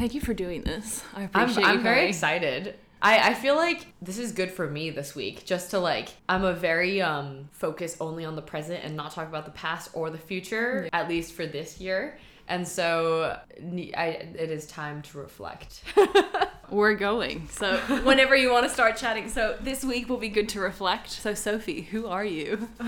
Thank you for doing this. I appreciate I'm, I'm very excited. I, I feel like this is good for me this week just to like i'm a very um focus only on the present and not talk about the past or the future at least for this year and so I, it is time to reflect We're going. So whenever you want to start chatting. So this week will be good to reflect. So Sofie, who are you?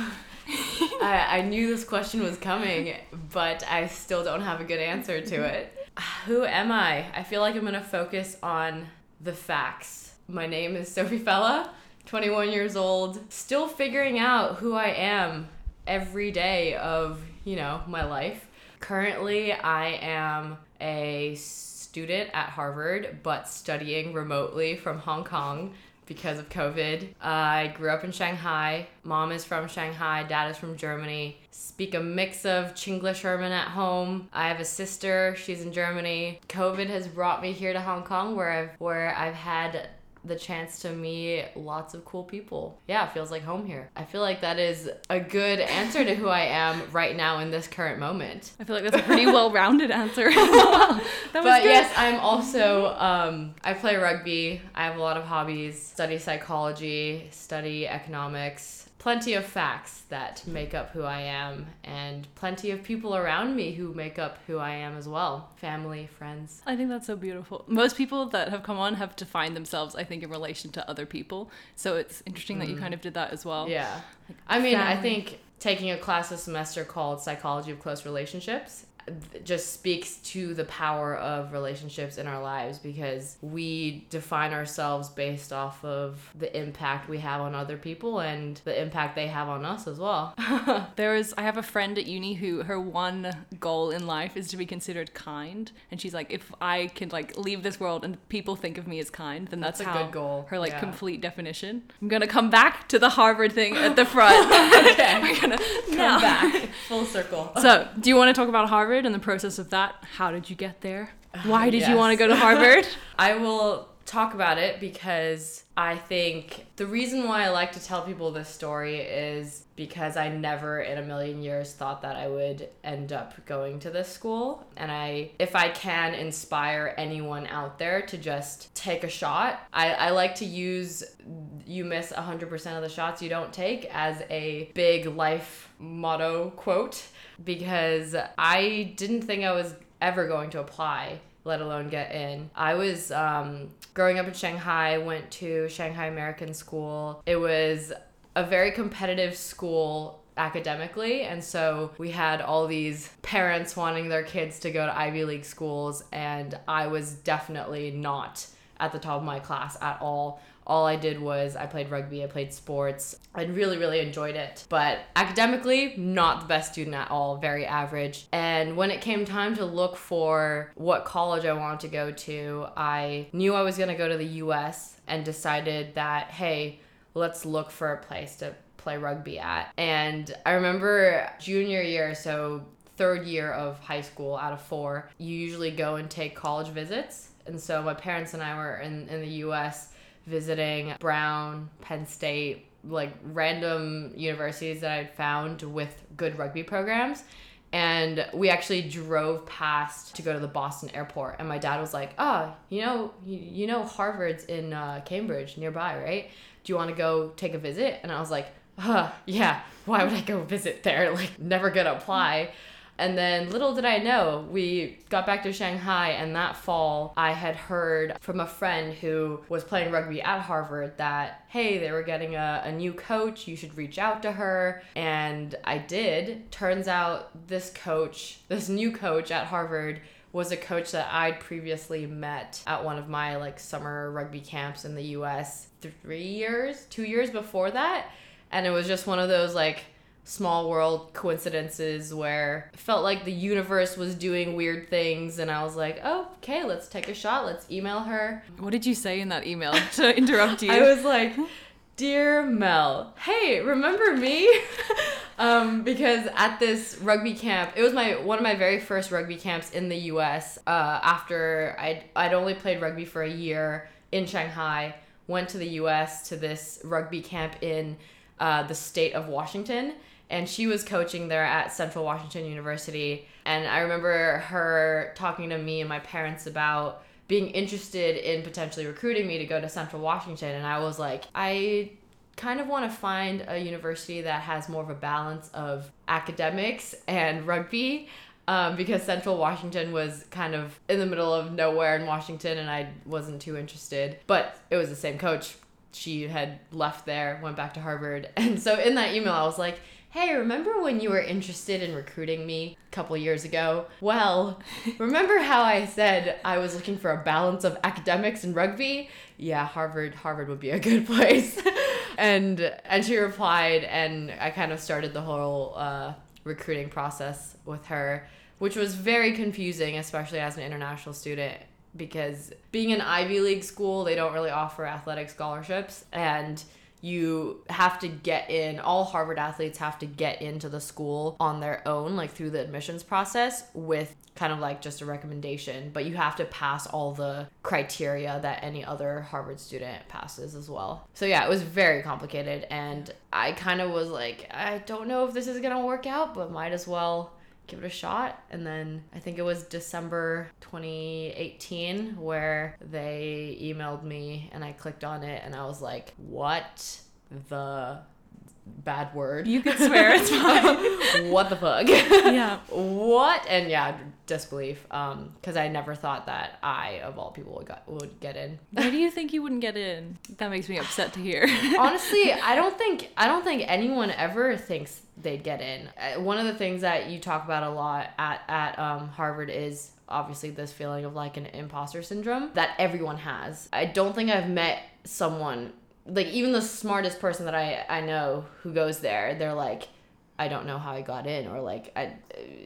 I, I knew this question was coming but i still don't have a good answer to it who am i? I feel like i'm going to focus on the facts. My name is sofie fella 21 years old still figuring out who i am every day of you know my life. Currently i am a student at harvard but studying remotely from hong kong because of covid. I grew up in shanghai. Mom is from shanghai. Dad is from germany speak a mix of chinglish german at home i have a sister she's in germany covid has brought me here to hong kong where i've where i've had the chance to meet lots of cool people. Yeah, it feels like home here. I feel like that is a good answer to who I am right now in this current moment. I feel like that's a pretty well-rounded answer. That was But good. yes, I'm also um, I play rugby. I have a lot of hobbies. Study psychology, study economics. Plenty of facts that make up who I am, and plenty of people around me who make up who I am as well. Family, friends. I think that's so beautiful. Most people that have come on have defined themselves, I think, in relation to other people. So it's interesting that you mm. kind of did that as well. Yeah. I mean, I think taking a class this semester called Psychology of Close Relationships just speaks to the power of relationships in our lives because we define ourselves based off of the impact we have on other people and the impact they have on us as well. There is, I have a friend at uni who her one goal in life is to be considered kind, and she's like, if I can like leave this world and people think of me as kind, then that's, That's a good goal, Her like yeah. complete definition. I'm gonna come back to the Harvard thing at the front. okay. We're gonna Come now. back. Full circle. So, do you want to talk about Harvard and the process of that? How did you get there? Uh, Why did you want to go to Harvard? I will talk about it because I think the reason why I like to tell people this story is because I never in a million years thought that I would end up going to this school. And I, if I can inspire anyone out there to just take a shot, I, I like to use you miss 100% of the shots you don't take as a big life motto quote because I didn't think I was ever going to apply let alone get in. I was um, growing up in Shanghai, went to Shanghai American School. It was a very competitive school academically and so we had all these parents wanting their kids to go to Ivy League schools and I was definitely not at the top of my class at all. All I did was I played rugby, I played sports. I really, really enjoyed it. But academically, not the best student at all, very average. And when it came time to look for what college I wanted to go to, I knew I was going to go to the US and decided that, hey, let's look for a place to play rugby at. And I remember junior year, so third year of high school out of four, you usually go and take college visits. And so my parents and I were in, in the US visiting Brown, Penn State, like random universities that I'd found with good rugby programs. And we actually drove past to go to the Boston airport. And my dad was like, oh, you know, you, you know Harvard's in uh, Cambridge nearby, right? Do you want to go take a visit? And I was like, huh, yeah, why would I go visit there? Like, never gonna apply. And then little did I know, we got back to Shanghai, and that fall, I had heard from a friend who was playing rugby at Harvard that, hey, they were getting a, a new coach, you should reach out to her. And I did. Turns out this coach, this new coach at Harvard, was a coach that I'd previously met at one of my like summer rugby camps in the US three years, two years before that. And it was just one of those like small world coincidences where it felt like the universe was doing weird things and I was like, oh, okay, let's take a shot. Let's email her. What did you say in that email to interrupt you? I was like, Dear Mel, hey, remember me? um, because at this rugby camp, it was my one of my very first rugby camps in the U.S. Uh, after I'd I'd only played rugby for a year in Shanghai, went to the U.S. to this rugby camp in uh, the state of Washington, and she was coaching there at Central Washington University. And I remember her talking to me and my parents about being interested in potentially recruiting me to go to Central Washington. And I was like, I kind of want to find a university that has more of a balance of academics and rugby. Um, because Central Washington was kind of in the middle of nowhere in Washington, and I wasn't too interested. But it was the same coach. She had left there, went back to Harvard. And so in that email, I was like, hey, remember when you were interested in recruiting me a couple years ago? Well, remember how I said I was looking for a balance of academics and rugby? Yeah, Harvard Harvard would be a good place. and and she replied and I kind of started the whole uh, recruiting process with her, which was very confusing, especially as an international student because being an Ivy League school, they don't really offer athletic scholarships and you have to get in all harvard athletes have to get into the school on their own like through the admissions process with kind of like just a recommendation but you have to pass all the criteria that any other harvard student passes as well. So yeah it was very complicated and i kind of was like i don't know if this is gonna work out but might as well give it a shot. And then I think it was December 2018 where they emailed me and I clicked on it and I was like, what the bad word. You can swear it's fine. what the fuck? Yeah. what? And yeah, disbelief. Um, because I never thought that I, of all people, would got, would get in. Why do you think you wouldn't get in? That makes me upset to hear. Honestly, I don't think I don't think anyone ever thinks they'd get in. Uh, One of the things that you talk about a lot at at um, Harvard is obviously this feeling of like an imposter syndrome that everyone has. I don't think I've met someone like even the smartest person that I I know who goes there. They're like. I don't know how I got in, or like I,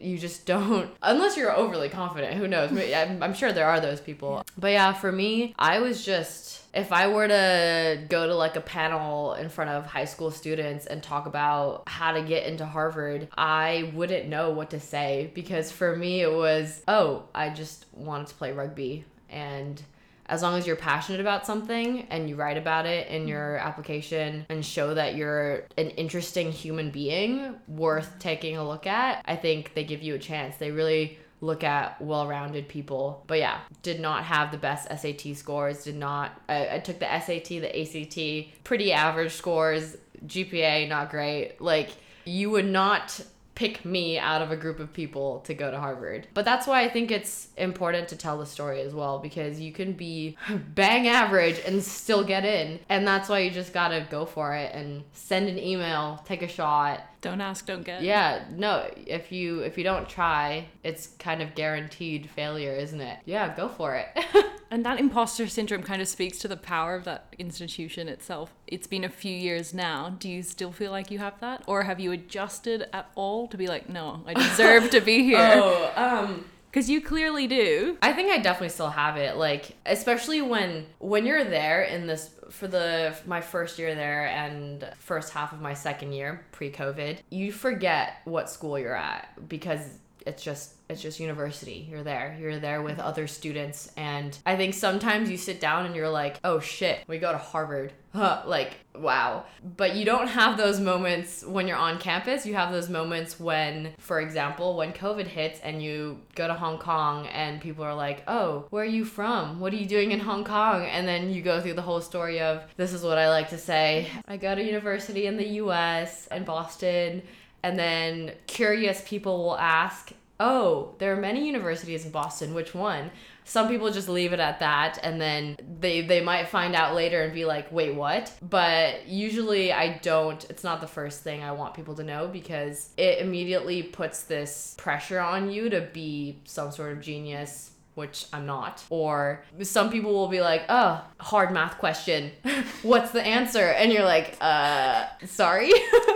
you just don't unless you're overly confident. Who knows? I'm, I'm sure there are those people, but yeah, for me, I was just if I were to go to like a panel in front of high school students and talk about how to get into Harvard, I wouldn't know what to say because for me it was, oh, I just wanted to play rugby and as long as you're passionate about something and you write about it in mm-hmm. your application and show that you're an interesting human being worth taking a look at, I think they give you a chance. They really look at well-rounded people. But yeah, did not have the best SAT scores. Did not. I, I took the SAT, the ACT, pretty average scores. GPA not great. Like you would not pick me out of a group of people to go to Harvard. But that's why I think it's important to tell the story as well because you can be bang average and still get in. And that's why you just got to go for it and send an email, take a shot. Don't ask, don't get. Yeah, no, if you if you don't try, it's kind of guaranteed failure, isn't it? Yeah, go for it. And that imposter syndrome kind of speaks to the power of that institution itself. It's been a few years now. Do you still feel like you have that? Or have you adjusted at all to be like, no, I deserve to be here? oh, um Because you clearly do. I think I definitely still have it. Like especially when when you're there in this for the my first year there and first half of my second year pre-COVID, you forget what school you're at because it's just it's just university. You're there. You're there with other students and I think sometimes you sit down and you're like, "Oh shit, we go to Harvard." Huh, like, wow. But you don't have those moments when you're on campus. You have those moments when, for example, when COVID hits and you go to Hong Kong and people are like, oh, where are you from? What are you doing in Hong Kong? And then you go through the whole story of this is what I like to say. I go to university in the US in Boston. And then curious people will ask, oh, there are many universities in Boston. Which one? Some people just leave it at that and then they they might find out later and be like, "Wait, what?" But usually I don't. It's not the first thing I want people to know because it immediately puts this pressure on you to be some sort of genius which I'm not. Or some people will be like, oh, hard math question. What's the answer? And you're like, uh, sorry?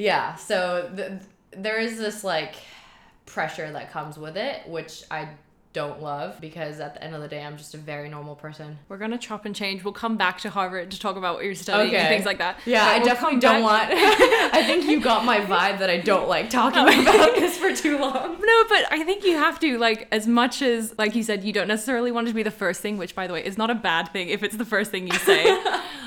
yeah. So th- there is this like pressure that comes with it, which I don't love because at the end of the day, I'm just a very normal person. We're gonna chop and change. We'll come back to Harvard to talk about what you're studying and things like that. Yeah, But I we'll definitely don't back- want. I think you got my vibe that I don't like talking about this for too long. No, but I think you have to like as much as like you said you don't necessarily want it to be the first thing, which by the way is not a bad thing if it's the first thing you say.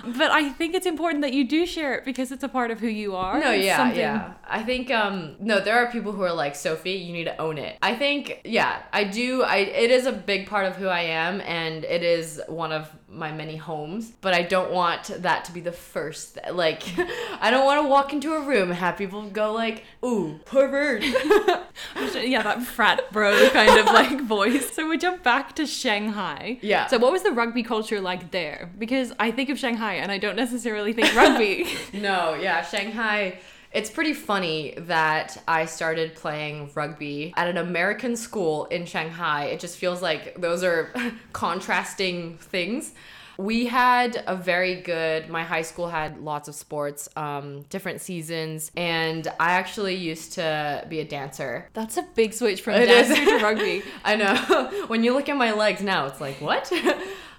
but I think it's important that you do share it because it's a part of who you are. No, yeah, something- yeah. I think um no, there are people who are like Sofie, you need to own it. I think yeah, I do. I it is a big part of who I am, and it is one of my many homes. But I don't want that to be the first. Like, I don't want to walk into a room and have people go like, "Ooh, pervert." yeah, that frat bro kind of like voice. So we jump back to Shanghai. Yeah. So what was the rugby culture like there? Because I think of Shanghai and I don't necessarily think rugby. No, yeah, Shanghai. It's pretty funny that I started playing rugby at an American school in Shanghai. It just feels like those are contrasting things. We had a very good, my high school had lots of sports, um, different seasons, and I actually used to be a dancer. That's a big switch from It is. dancer to rugby. I know. when you look at my legs now, it's like, what?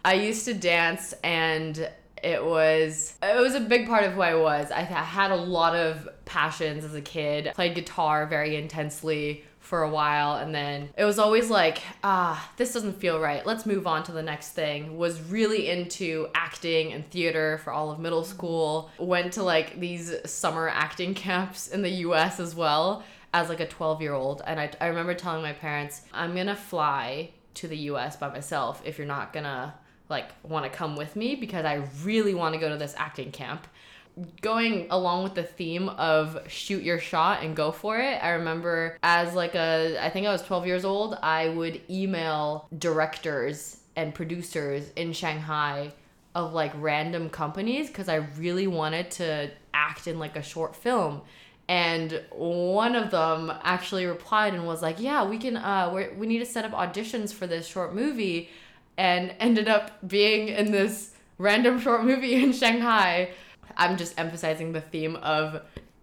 I used to dance and it was it was a big part of who I was. I had a lot of passions as a kid. Played guitar very intensely for a while and then it was always like, ah, this doesn't feel right. Let's move on to the next thing. Was really into acting and theater for all of middle school. Went to like these summer acting camps in the US as well as like a 12 year old and I, I remember telling my parents i'm gonna fly to the us by myself if you're not gonna like want to come with me because i really want to go to this acting camp. Going along with the theme of shoot your shot and go for it i remember as like a i think i was 12 years old i would email directors and producers in shanghai of like random companies because i really wanted to act in like a short film. And one of them actually replied and was like yeah we can uh we're, we need to set up auditions for this short movie and ended up being in this random short movie in shanghai i'm just emphasizing the theme of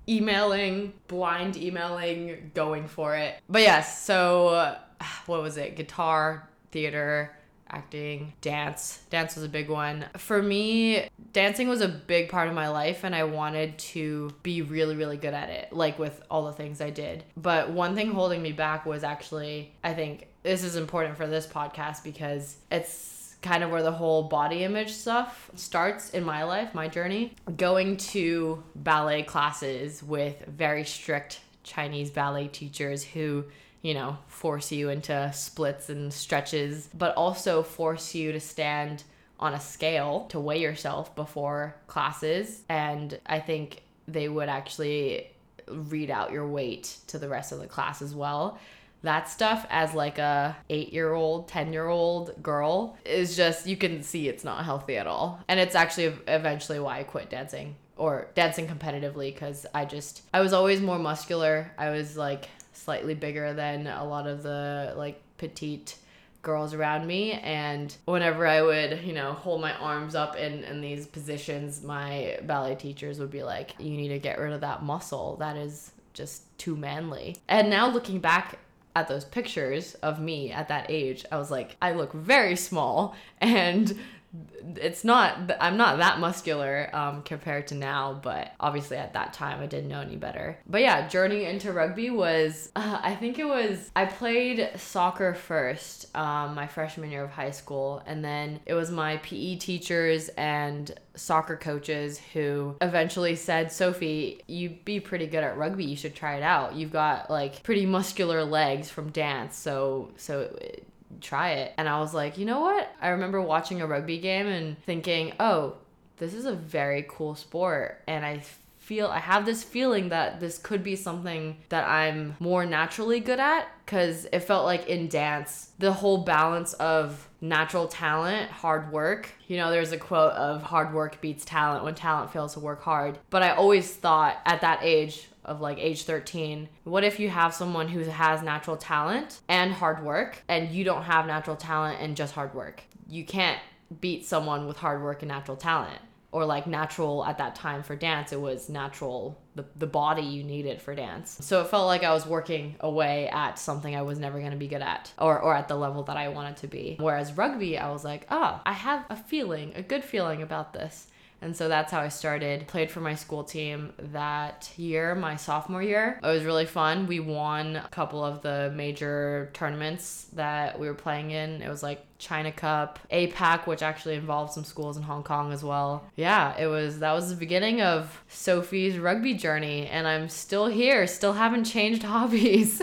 emailing blind emailing going for it but yes so uh, what was it guitar theater acting, dance. Dance was a big one. For me, dancing was a big part of my life and I wanted to be really, really good at it, like with all the things I did. But one thing holding me back was actually, I think this is important for this podcast because it's kind of where the whole body image stuff starts in my life, my journey. Going to ballet classes with very strict Chinese ballet teachers who you know, force you into splits and stretches, but also force you to stand on a scale to weigh yourself before classes. And I think they would actually read out your weight to the rest of the class as well. That stuff as like a 8-year-old, 10-year-old girl is just you can see it's not healthy at all. And it's actually eventually why I quit dancing or dancing competitively cuz I just I was always more muscular. I was like slightly bigger than a lot of the like petite girls around me and whenever i would you know hold my arms up in in these positions my ballet teachers would be like you need to get rid of that muscle that is just too manly and now looking back at those pictures of me at that age i was like i look very small and it's not i'm not that muscular um, compared to now but obviously at that time i didn't know any better. But yeah journey into rugby was uh, i think it was i played soccer first um, my freshman year of high school and then it was my pe teachers and soccer coaches who eventually said sofie you'd be pretty good at rugby you should try it out. You've got like pretty muscular legs from dance so so try it. And I was like, you know what? I remember watching a rugby game and thinking, oh, this is a very cool sport. And I feel, I have this feeling that this could be something that I'm more naturally good at because it felt like in dance, the whole balance of natural talent, hard work. You know, there's a quote of hard work beats talent when talent fails to work hard. But I always thought at that age, of like age 13 what if you have someone who has natural talent and hard work and you don't have natural talent and just hard work? You can't beat someone with hard work and natural talent or like natural at that time for dance. It was natural the, the body you needed for dance. So it felt like i was working away at something i was never going to be good at or, or at the level that i wanted to be. Whereas rugby i was like oh i have a feeling a good feeling about this And so that's how I started. Played for my school team that year, my sophomore year. It was really fun. We won a couple of the major tournaments that we were playing in. It was like China Cup, APAC, which actually involved some schools in Hong Kong as well. Yeah, it was that was the beginning of Sofie's rugby journey, and I'm still here, still haven't changed hobbies.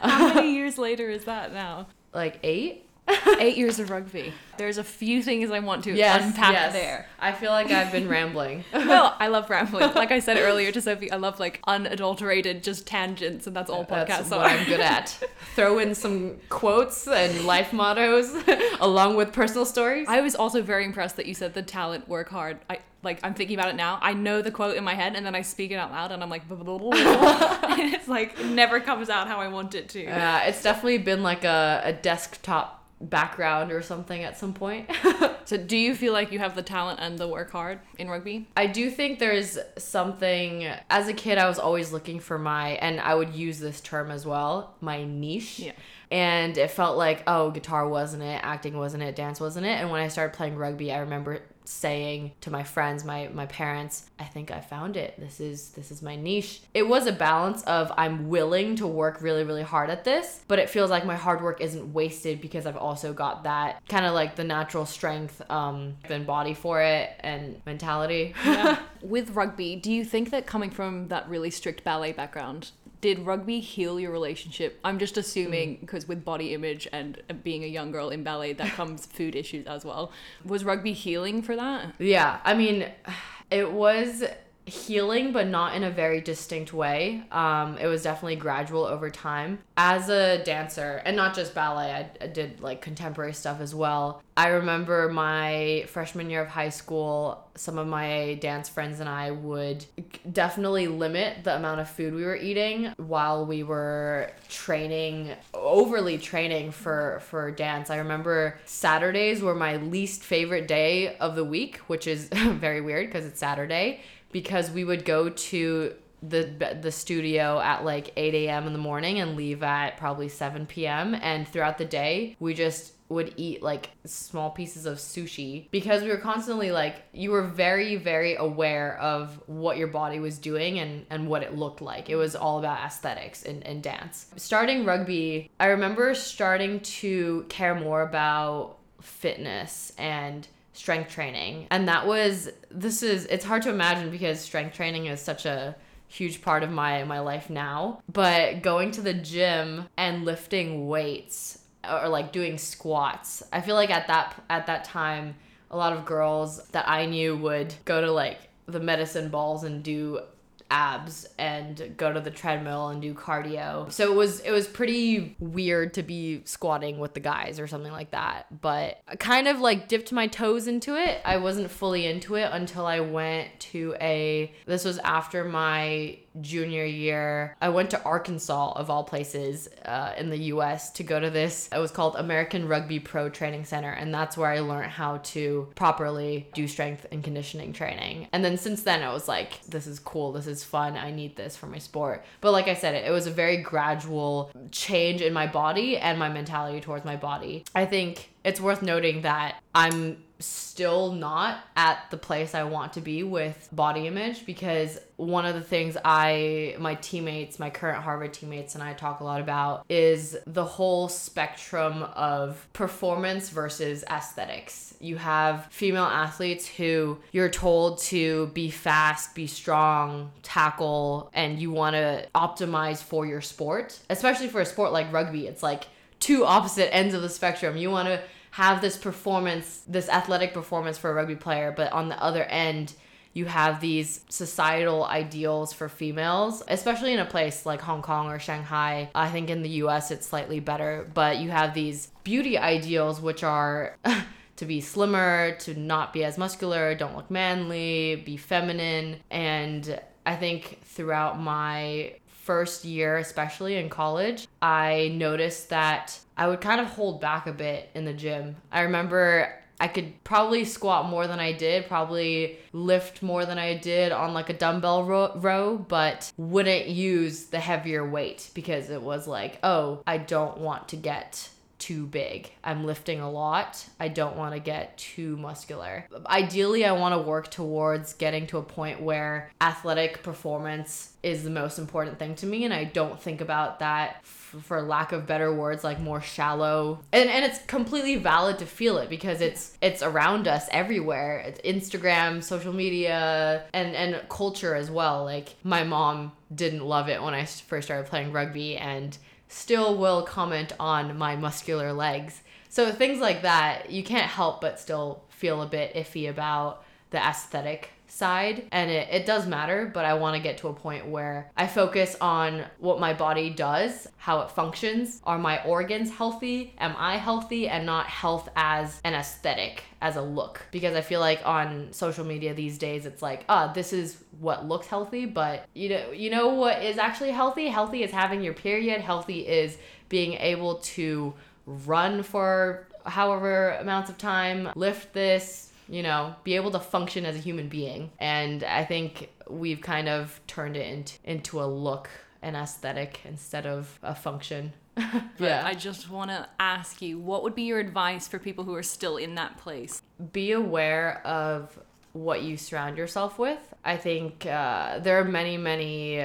How many years later is that now? like eight? Eight years of rugby. There's a few things I want to Yes, unpack yes. there. I feel like I've been rambling. Well, I love rambling. Like I said earlier to Sofie, I love like unadulterated just tangents, and that's all podcasts That's are. what I'm good at. Throw in some quotes and life mottos along with personal stories. I was also very impressed that you said the talent work hard. I like I'm thinking about it now. I know the quote in my head and then I speak it out loud and I'm like blah, it's like never comes out how I want it to. Uh, it's definitely been like a, a desktop background or something at some point. So do you feel like you have the talent and the work hard in rugby? I do think there's something as a kid I was always looking for my and I would use this term as well, my niche. Yeah. And it felt like, oh, guitar wasn't it, acting wasn't it, dance wasn't it. And when I started playing rugby, I remember saying to my friends, my my parents, I think I found it. This is this is my niche. It was a balance of I'm willing to work really really hard at this, but it feels like my hard work isn't wasted because I've also got that kind of like the natural strength um and body for it and mentality. With rugby, do you think that coming from that really strict ballet background, did rugby heal your relationship? I'm just assuming hmm. because with body image and uh, being a young girl in ballet, that comes food issues as well. Was rugby healing for that? Yeah, I mean, it was healing, but not in a very distinct way. Um, it was definitely gradual over time. As a dancer, and not just ballet, I, I did like contemporary stuff as well. I remember my freshman year of high school, some of my dance friends and I would definitely limit the amount of food we were eating while we were training, overly training for for dance. I remember Saturdays were my least favorite day of the week, which is very weird because it's Saturday because we would go to the the studio at like 8 a.m. in the morning and leave at probably 7 p.m. And throughout the day, we just would eat like small pieces of sushi because we were constantly like you were very very aware of what your body was doing and and what it looked like it was all about aesthetics and, and dance starting rugby i remember starting to care more about fitness and strength training. And that was this is it's hard to imagine because strength training is such a huge part of my my life now. But going to the gym and lifting weights or like doing squats i feel like at that at that time a lot of girls that i knew would go to like the medicine balls and do abs and go to the treadmill and do cardio. So it was it was pretty weird to be squatting with the guys or something like that. But I kind of like dipped my toes into it. I wasn't fully into it until I went to a this was after my junior year. I went to Arkansas of all places uh, in the US to go to this. It was called American Rugby Pro Training Center and that's where I learned how to properly do strength and conditioning training. And then since then I was like this is cool. This is fun. I need this for my sport. But like I said, it, it was a very gradual change in my body and my mentality towards my body. I think it's worth noting that I'm still not at the place I want to be with body image because one of the things I, my teammates, my current Harvard teammates, and I talk a lot about is the whole spectrum of performance versus aesthetics. You have female athletes who you're told to be fast, be strong, tackle, and you want to optimize for your sport, especially for a sport like rugby. It's like two opposite ends of the spectrum. You want to have this performance, this athletic performance for a rugby player, but on the other end, you have these societal ideals for females, especially in a place like Hong Kong or Shanghai. I think in the US it's slightly better, but you have these beauty ideals which are to be slimmer, to not be as muscular, don't look manly, be feminine, and I think throughout my first year, especially in college, I noticed that I would kind of hold back a bit in the gym. I remember I could probably squat more than I did, probably lift more than I did on like a dumbbell row, row, but wouldn't use the heavier weight because it was like, oh, I don't want to get too big. I'm lifting a lot. I don't want to get too muscular. Ideally, I want to work towards getting to a point where athletic performance is the most important thing to me and I don't think about that for lack of better words like more shallow and and it's completely valid to feel it because it's it's around us everywhere it's Instagram social media and and culture as well like my mom didn't love it when I first started playing rugby and still will comment on my muscular legs. So things like that you can't help but still feel a bit iffy about the aesthetic side and it, it does matter but i want to get to a point where i focus on what my body does how it functions. Are my organs healthy? Am i healthy? And not health as an aesthetic as a look. Because i feel like on social media these days it's like ah this is what looks healthy but you know you know what is actually healthy? Healthy is having your period. Healthy is being able to run for however amounts of time lift this you know, be able to function as a human being. And I think we've kind of turned it into into a look, an aesthetic instead of a function. yeah. I just want to ask you, what would be your advice for people who are still in that place? Be aware of what you surround yourself with. I think uh, there are many, many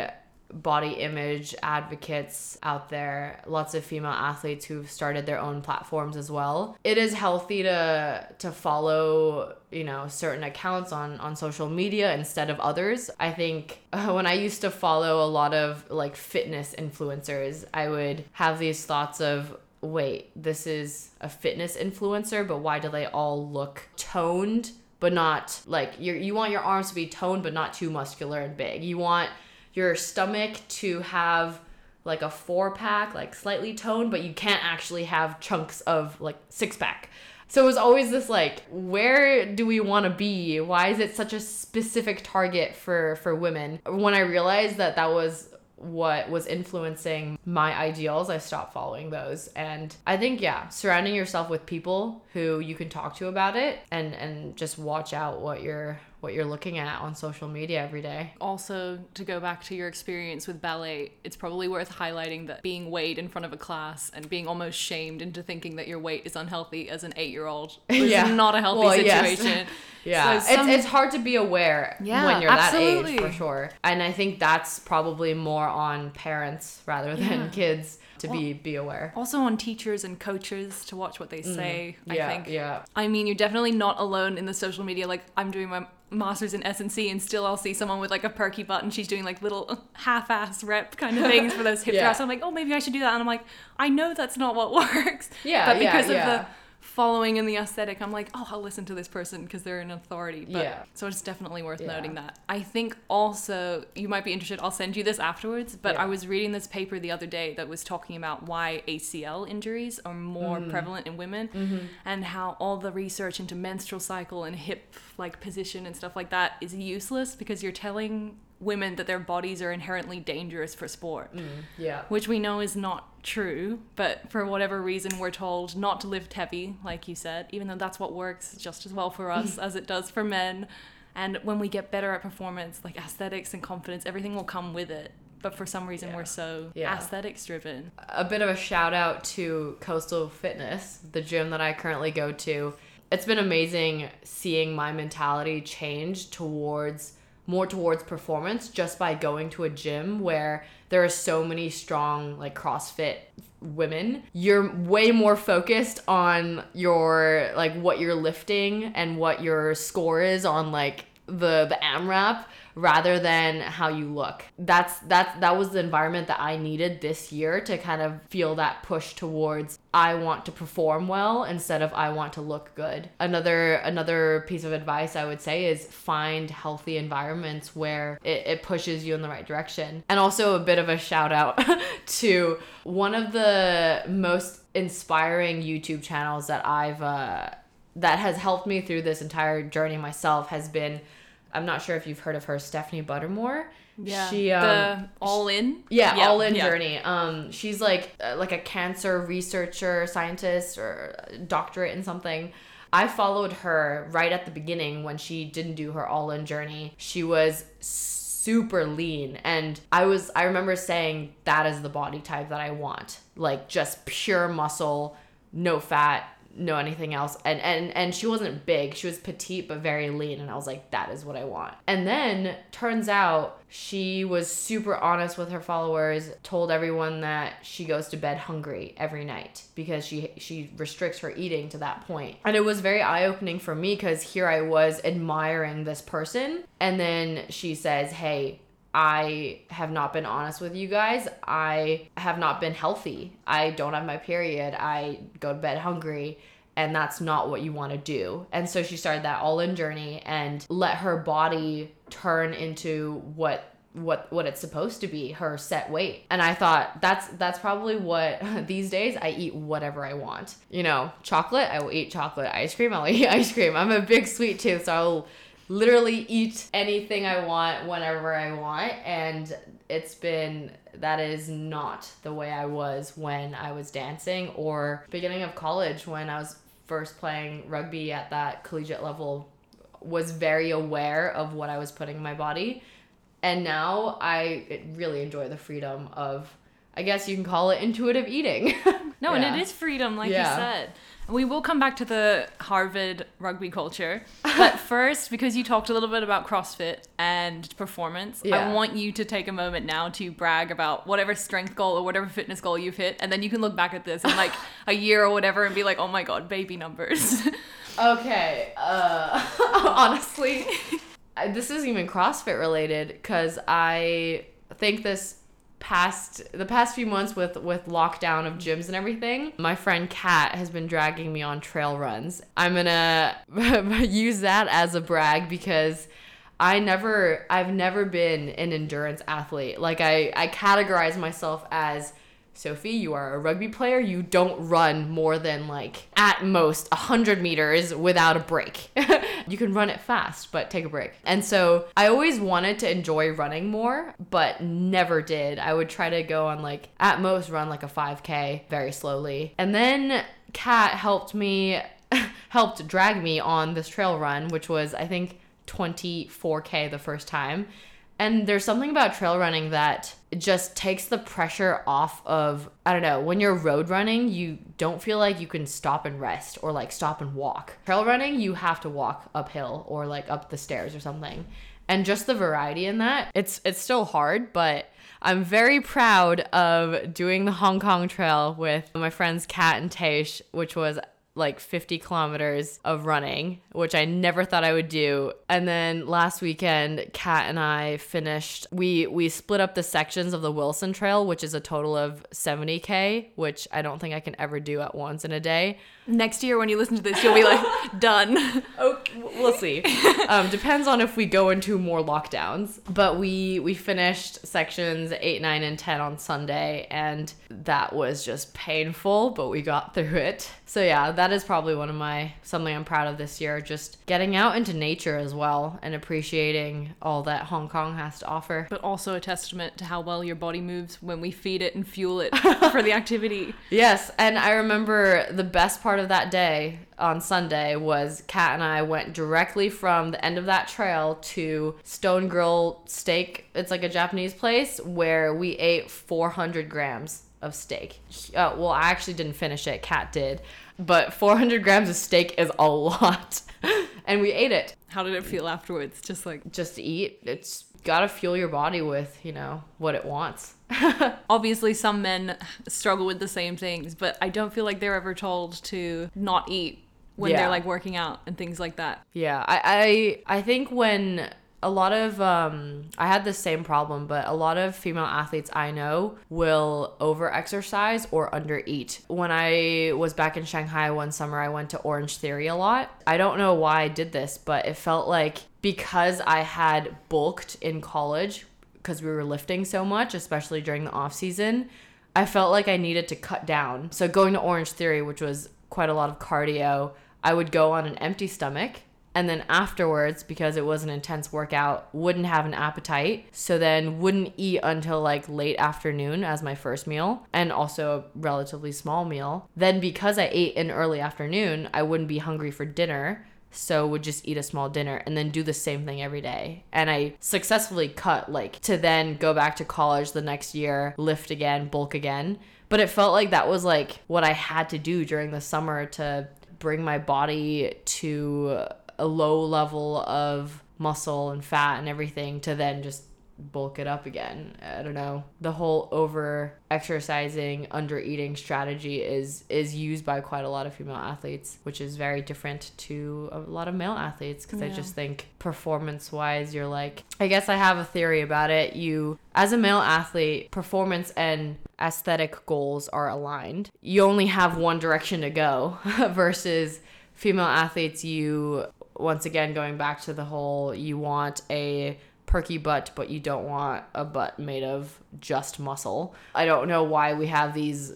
body image advocates out there, lots of female athletes who've started their own platforms as well. It is healthy to to follow, you know, certain accounts on on social media instead of others. I think when I used to follow a lot of like fitness influencers, I would have these thoughts of wait, this is a fitness influencer, but why do they all look toned? But not like you you want your arms to be toned but not too muscular and big. You want your stomach to have like a four pack, like slightly toned, but you can't actually have chunks of like six pack. So it was always this like, where do we want to be? Why is it such a specific target for for women? When I realized that that was what was influencing my ideals, I stopped following those. And I think yeah, surrounding yourself with people who you can talk to about it and and just watch out what you're what you're looking at on social media every day. Also, to go back to your experience with ballet, it's probably worth highlighting that being weighed in front of a class and being almost shamed into thinking that your weight is unhealthy as an eight year old is yeah. not a healthy well, situation. Yes. yeah. So some... it's, it's hard to be aware yeah, when you're absolutely. that age for sure. And I think that's probably more on parents rather than yeah. kids to well, be be aware. Also on teachers and coaches to watch what they mm. say. Mm, yeah, I think. Yeah. I mean, you're definitely not alone in the social media. Like I'm doing my masters in S&C and still I'll see someone with like a perky butt and she's doing like little half-ass rep kind of things for those hip yeah. thrusts. I'm like, oh, maybe I should do that. And I'm like, I know that's not what works. Yeah. But because yeah, of the following in the aesthetic, I'm like, oh, I'll listen to this person because they're an authority. But, yeah. So it's definitely worth yeah. noting that. I think also you might be interested. I'll send you this afterwards. But yeah. I was reading this paper the other day that was talking about why ACL injuries are more mm. prevalent in women mm-hmm. and how all the research into menstrual cycle and hip like position and stuff like that is useless because you're telling women that their bodies are inherently dangerous for sport. Mm, yeah. Which we know is not true, but for whatever reason we're told not to lift heavy, like you said, even though that's what works just as well for us as it does for men. And when we get better at performance, like aesthetics and confidence, everything will come with it. But for some reason, yeah. we're so yeah. aesthetics driven. A bit of a shout out to Coastal Fitness, the gym that I currently go to. It's been amazing seeing my mentality change towards more towards performance just by going to a gym where there are so many strong like CrossFit women. You're way more focused on your like what you're lifting and what your score is on like the the AMRAP rather than how you look. That's that's that was the environment that I needed this year to kind of feel that push towards I want to perform well instead of I want to look good. Another another piece of advice I would say is find healthy environments where it, it pushes you in the right direction. And also a bit of a shout out to one of the most inspiring YouTube channels that I've uh, that has helped me through this entire journey myself has been I'm not sure if you've heard of her, Stephanie Buttermore. Yeah. She um, the all in. Yeah, yeah all in yeah. journey. Um, she's like uh, like a cancer researcher, scientist, or doctorate in something. I followed her right at the beginning when she didn't do her all in journey. She was super lean and I was I remember saying that is the body type that I want. Like just pure muscle, no fat, no anything else. And and and she wasn't big. She was petite but very lean and I was like that is what I want. And then turns out she was super honest with her followers, told everyone that she goes to bed hungry every night because she she restricts her eating to that point. And it was very eye-opening for me cuz here I was admiring this person and then she says, "Hey, I have not been honest with you guys. I have not been healthy. I don't have my period. I go to bed hungry. And that's not what you want to do. And so she started that all in journey and let her body turn into what what what it's supposed to be her set weight and i thought that's that's probably what these days i eat whatever i want you know chocolate i will eat chocolate ice cream i'll eat ice cream i'm a big sweet tooth so i'll literally eat anything I want whenever I want. And it's been, that is not the way I was when I was dancing or beginning of college when I was first playing rugby at that collegiate level was very aware of what I was putting in my body. And now I really enjoy the freedom of, I guess you can call it intuitive eating. No, Yeah. and it is freedom, like Yeah. you said. We will come back to the Harvard rugby culture. But first, because you talked a little bit about CrossFit and performance, Yeah. I want you to take a moment now to brag about whatever strength goal or whatever fitness goal you've hit. And then you can look back at this in like a year or whatever and be like, oh my God, baby numbers. Okay. Uh, honestly, I- this isn't even CrossFit related because I think this past the past few months with with lockdown of gyms and everything my friend kat has been dragging me on trail runs i'm gonna use that as a brag because I never I've never been an endurance athlete. Like I I categorize myself as Sofie, you are a rugby player. You don't run more than like at most 100 meters without a break. you can run it fast, but take a break. And so I always wanted to enjoy running more, but never did. I would try to go on like at most run like a 5K very slowly. And then Kat helped me helped drag me on this trail run, which was I think 24k the first time. And there's something about trail running that just takes the pressure off of I don't know, when you're road running, you don't feel like you can stop and rest or like stop and walk. Trail running, you have to walk uphill or like up the stairs or something. And just the variety in that, it's it's still hard, but I'm very proud of doing the Hong Kong Trail with my friends Kat and Taish, which was like 50 kilometers of running, which I never thought I would do. And then last weekend, Kat and I finished. We we split up the sections of the Wilson Trail, which is a total of 70k, which I don't think I can ever do at once in a day. Next year, when you listen to this, you'll be like, done. Okay, we'll see. um, depends on if we go into more lockdowns. But we we finished sections eight, nine, and ten on Sunday, and that was just painful, but we got through it. So yeah, that is probably one of my something I'm proud of this year. Just getting out into nature as well and appreciating all that Hong Kong has to offer. But also a testament to how well your body moves when we feed it and fuel it for the activity. Yes, and I remember the best part of that day on Sunday was Kat and I went directly from the end of that trail to Stone Grill Steak. It's like a Japanese place where we ate 400 grams of steak. Uh, well, I actually didn't finish it. Kat did, but 400 grams of steak is a lot, and we ate it How did it feel afterwards? Just like, just to eat. It's gotta fuel your body with you know what it wants. obviously, some men struggle with the same things, but I don't feel like they're ever told to not eat when Yeah. they're like working out and things like that. Yeah, I, I I think when a lot of um I had the same problem, but a lot of female athletes I know will over exercise or under eat. When I was back in Shanghai one summer, I went to Orange Theory a lot. I don't know why I did this, but it felt like because I had bulked in college because we were lifting so much, especially during the off season, I felt like I needed to cut down. So going to Orange Theory, which was quite a lot of cardio, I would go on an empty stomach and then afterwards because it was an intense workout wouldn't have an appetite. So then wouldn't eat until like late afternoon as my first meal and also a relatively small meal. Then because i ate in early afternoon i wouldn't be hungry for dinner so would just eat a small dinner and then do the same thing every day. And i successfully cut like to then go back to college the next year lift again bulk again. But it felt like that was like what i had to do during the summer to bring my body to a low level of muscle and fat and everything to then just bulk it up again. I don't know. The whole over exercising, under eating strategy is is used by quite a lot of female athletes, which is very different to a lot of male athletes because I just think performance wise you're like I guess I have a theory about it. You as a male athlete, performance and aesthetic goals are aligned. You only have one direction to go versus female athletes you once again going back to the whole you want a perky butt but you don't want a butt made of just muscle. I don't know why we have these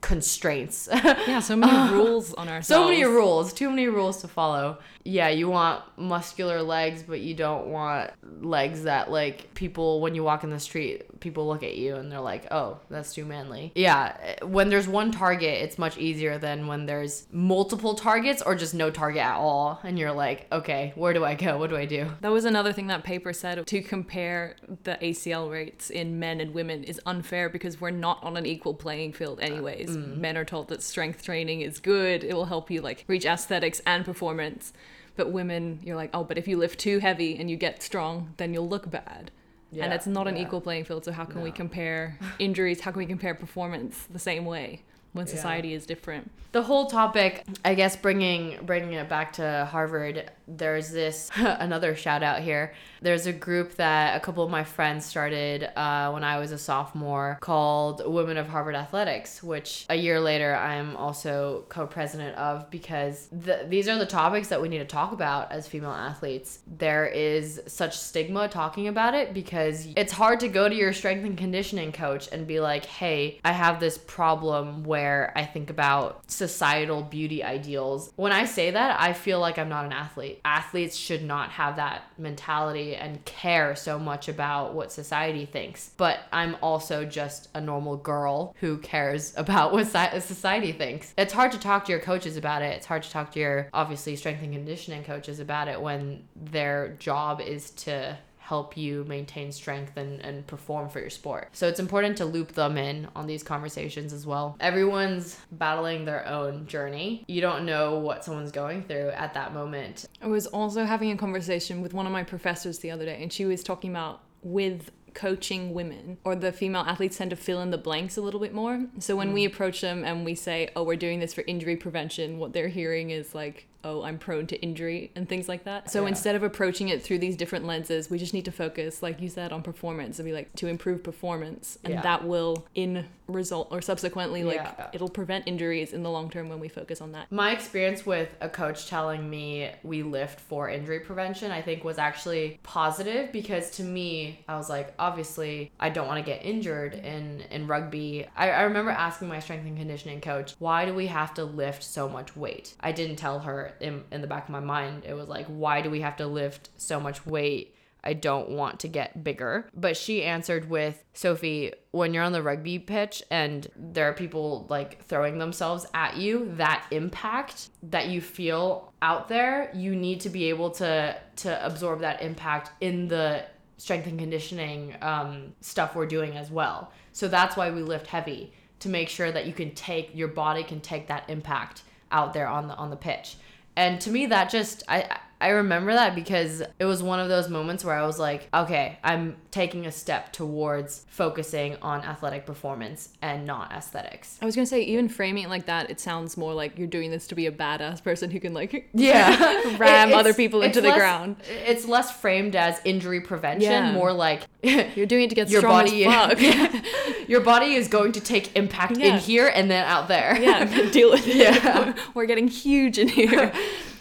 constraints. Yeah, so many rules on ourselves. so many rules too many rules to follow. Yeah you want muscular legs but you don't want legs that like people when you walk in the street people look at you and they're like oh that's too manly yeah when there's one target it's much easier than when there's multiple targets or just no target at all and you're like okay where do i go what do i do That was another thing that paper said to compare the ACL rates in men and women is unfair because we're not on an equal playing field uh, anyways. Mm-hmm. Men are told that strength training is good, it will help you like reach aesthetics and performance. But women, you're like, "Oh, but if you lift too heavy and you get strong, then you'll look bad." And Yeah, it's not an yeah. equal playing field, so how can we compare injuries? How can we compare performance the same way when Yeah. society is different? the whole topic i guess bringing bringing it back to harvard there's this another shout out here there's a group that a couple of my friends started uh, when i was a sophomore called women of harvard athletics which a year later i'm also co-president of because the, these are the topics that we need to talk about as female athletes there is such stigma talking about it because it's hard to go to your strength and conditioning coach and be like hey i have this problem where i think about societal beauty ideals. When I say that, I feel like I'm not an athlete. Athletes should not have that mentality and care so much about what society thinks. But I'm also just a normal girl who cares about what society thinks. It's hard to talk to your coaches about it. It's hard to talk to your obviously strength and conditioning coaches about it when their job is to help you maintain strength and, and perform for your sport. So it's important to loop them in on these conversations as well. Everyone's battling their own journey. You don't know what someone's going through at that moment. I was also having a conversation with one of my professors the other day, and she was talking about with coaching women or the female athletes tend to fill in the blanks a little bit more. So when we mm. approach them and we say, "Oh, we're doing this for injury prevention," what they're hearing is like, "Oh, I'm prone to injury" and things like that. So Yeah. instead of approaching it through these different lenses, we just need to focus, like you said, on performance and be like to improve performance, and Yeah. that will in result or subsequently like Yeah. it'll prevent injuries in the long term when we focus on that. My experience with a coach telling me we lift for injury prevention, I think was actually positive because to me, I was like, obviously, I don't want to get injured in, in rugby. I, I remember asking my strength and conditioning coach, why do we have to lift so much weight? I didn't tell her in, in the back of my mind, it was like, why do we have to lift so much weight? I don't want to get bigger. But she answered with, Sofie, when you're on the rugby pitch and there are people like throwing themselves at you, that impact that you feel out there, you need to be able to to absorb that impact in the strength and conditioning um, stuff we're doing as well. So that's why we lift heavy to make sure that you can take your body can take that impact out there on the on the pitch. And to me that just I I remember that because it was one of those moments where I was like, okay, I'm taking a step towards focusing on athletic performance and not aesthetics. I was gonna say, even framing it like that, it sounds more like you're doing this to be a badass person who can like Yeah. ram It- other people into the less- ground. It's less framed as injury prevention, Yeah. more like You're doing it to get your body fuck. your body is going to take impact Yeah. in here and then out there. yeah, deal with it. Yeah. We're getting huge in here.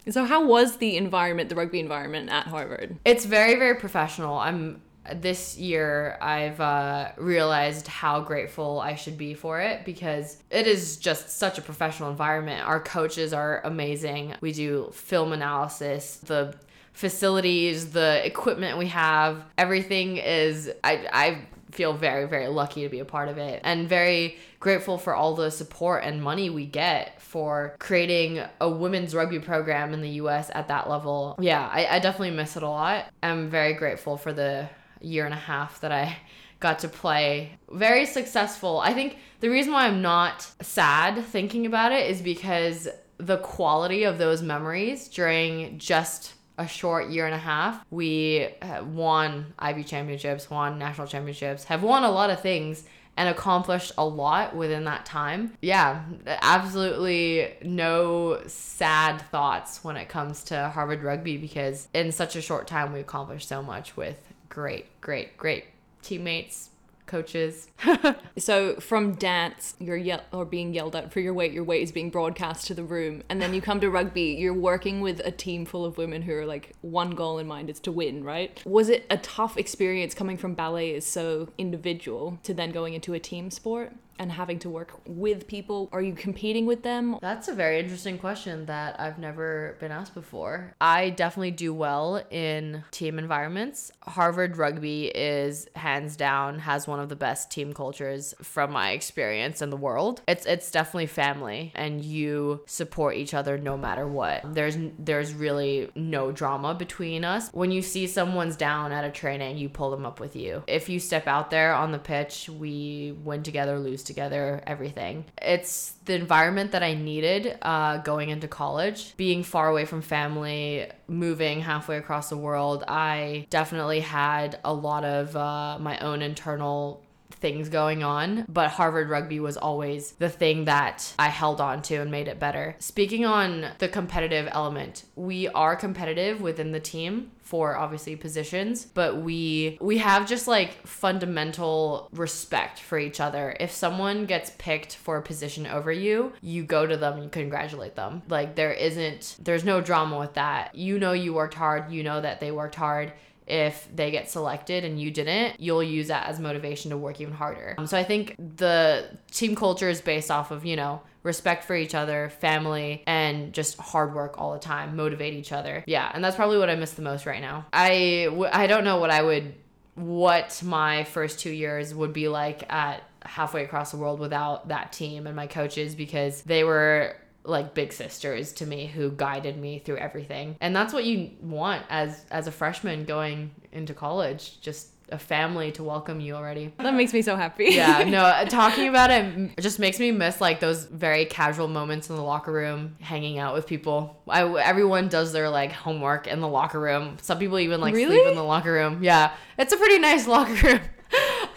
So how was the environment, the rugby environment at Harvard? It's very, very professional. I'm this year I've uh, realized how grateful I should be for it because it is just such a professional environment. Our coaches are amazing. We do film analysis. The facilities, the equipment we have, everything is I I feel very, very lucky to be a part of it and very grateful for all the support and money we get for creating a women's rugby program in the US at that level. Yeah, I, I definitely miss it a lot. I'm very grateful for the year and a half that I got to play. Very successful. I think the reason why I'm not sad thinking about it is because the quality of those memories during just a short year and a half. We uh, won Ivy championships, won national championships, have won a lot of things and accomplished a lot within that time. Yeah, absolutely no sad thoughts when it comes to Harvard rugby because in such a short time we accomplished so much with great, great, great teammates, coaches. so from dance, you're yell- or being yelled at for your weight. Your weight is being broadcast to the room, and then you come to rugby. You're working with a team full of women who are like one goal in mind: is to win. Right? Was it a tough experience coming from ballet is so individual to then going into a team sport? And having to work with people? Are you competing with them? That's a very interesting question that I've never been asked before. I definitely do well in team environments. Harvard Rugby is hands down has one of the best team cultures from my experience in the world. It's it's definitely family and you support each other no matter what. There's there's really no drama between us. When you see someone's down at a training, you pull them up with you. If you step out there on the pitch, we win together, lose together together, everything. It's the environment that I needed uh, going into college. Being far away from family, moving halfway across the world, I definitely had a lot of uh, my own internal things going on, but Harvard rugby was always the thing that I held on to and made it better. Speaking on the competitive element, we are competitive within the team for obviously positions but we we have just like fundamental respect for each other. If someone gets picked for a position over you you go to them and congratulate them. Like there isn't there's no drama with that. You know you worked hard you know that they worked hard if they get selected and you didn't, you'll use that as motivation to work even harder. Um, so I think the team culture is based off of, you know, respect for each other, family, and just hard work all the time, motivate each other. Yeah, and that's probably what I miss the most right now. I w- I don't know what I would what my first 2 years would be like at halfway across the world without that team and my coaches because they were like big sisters to me who guided me through everything. And that's what you want as as a freshman going into college, just a family to welcome you already. That makes me so happy. yeah, no, talking about it just makes me miss like those very casual moments in the locker room, hanging out with people. I, everyone does their like homework in the locker room. Some people even like really? sleep in the locker room. Yeah, it's a pretty nice locker room.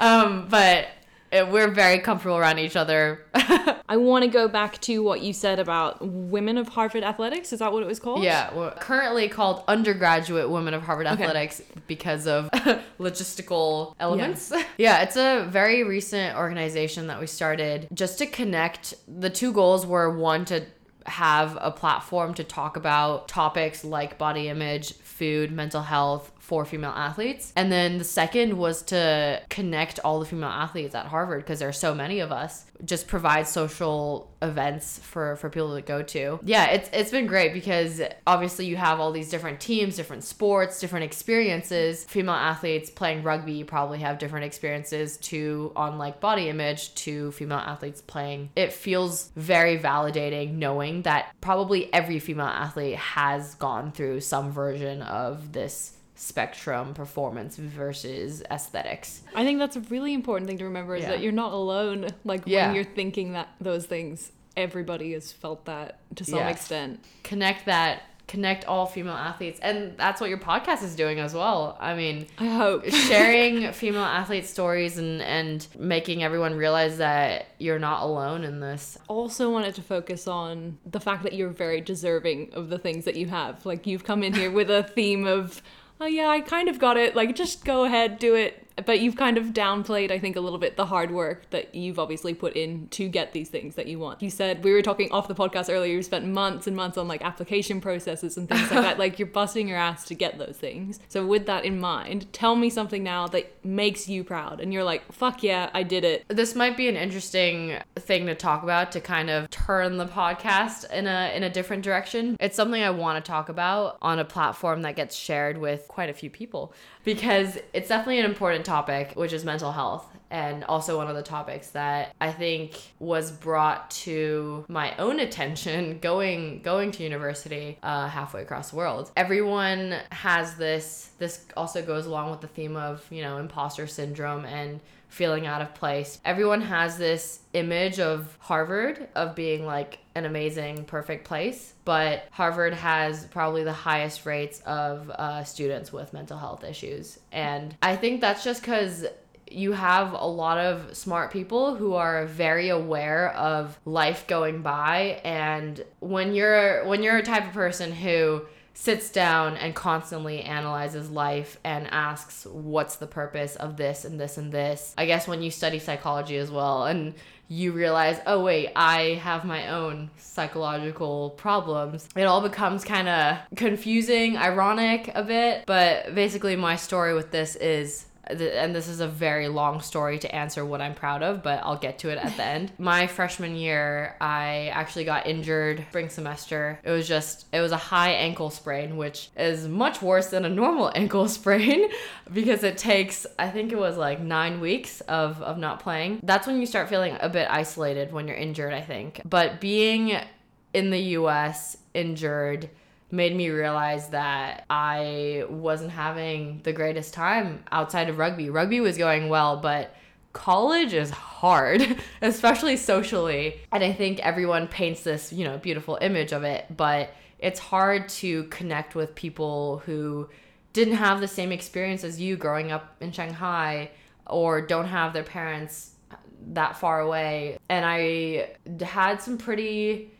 um, but Uh, we're very comfortable around each other. I want to go back to what you said about Women of Harvard Athletics. Is that what it was called? Yeah, we're currently called Undergraduate Women of Harvard okay. Athletics because of logistical elements. Yeah. yeah, it's a very recent organization that we started just to connect. The two goals were one to have a platform to talk about topics like body image, food, mental health, for female athletes. And then the second was to connect all the female athletes at Harvard because there are so many of us. Just provide social events for for people to go to. Yeah, it's it's been great because obviously you have all these different teams, different sports, different experiences. Female athletes playing rugby probably have different experiences to on like body image to female athletes playing. It feels very validating knowing that probably every female athlete has gone through some version of this spectrum performance versus aesthetics. I think that's a really important thing to remember is yeah. that you're not alone. Like yeah. when you're thinking that those things, everybody has felt that to some yes. extent. Connect that connect all female athletes and that's what your podcast is doing as well i mean i hope sharing female athlete stories and and making everyone realize that you're not alone in this also wanted to focus on the fact that you're very deserving of the things that you have like you've come in here with a theme of oh yeah, I kind of got it. Like, just go ahead, do it but you've kind of downplayed i think a little bit the hard work that you've obviously put in to get these things that you want. You said we were talking off the podcast earlier you spent months and months on like application processes and things like that. Like you're busting your ass to get those things. So with that in mind tell me something now that makes you proud and you're like fuck yeah i did it. This might be an interesting thing to talk about to kind of turn the podcast in a in a different direction. It's something i want to talk about on a platform that gets shared with quite a few people because it's definitely an important topic, which is mental health. And also one of the topics that I think was brought to my own attention going going to university uh, halfway across the world. Everyone has this. This also goes along with the theme of you know imposter syndrome and feeling out of place. Everyone has this image of Harvard of being like an amazing, perfect place, but Harvard has probably the highest rates of uh, students with mental health issues. And I think that's just because you have a lot of smart people who are very aware of life going by and when you're when you're a type of person who sits down and constantly analyzes life and asks what's the purpose of this and this and this. I guess when you study psychology as well and you realize, oh wait, I have my own psychological problems. It all becomes kind of confusing, ironic a bit, but basically my story with this is and this is a very long story to answer what I'm proud of, but I'll get to it at the end. My freshman year, I actually got injured spring semester. It was just, it was a high ankle sprain, which is much worse than a normal ankle sprain because it takes, I think it was like nine weeks of, of not playing. That's when you start feeling a bit isolated when you're injured, I think. But being in the US, injured, made me realize that I wasn't having the greatest time outside of rugby. Rugby was going well, but college is hard, especially socially. And I think everyone paints this, you know, beautiful image of it, but it's hard to connect with people who didn't have the same experience as you growing up in Shanghai or don't have their parents that far away. And I had some pretty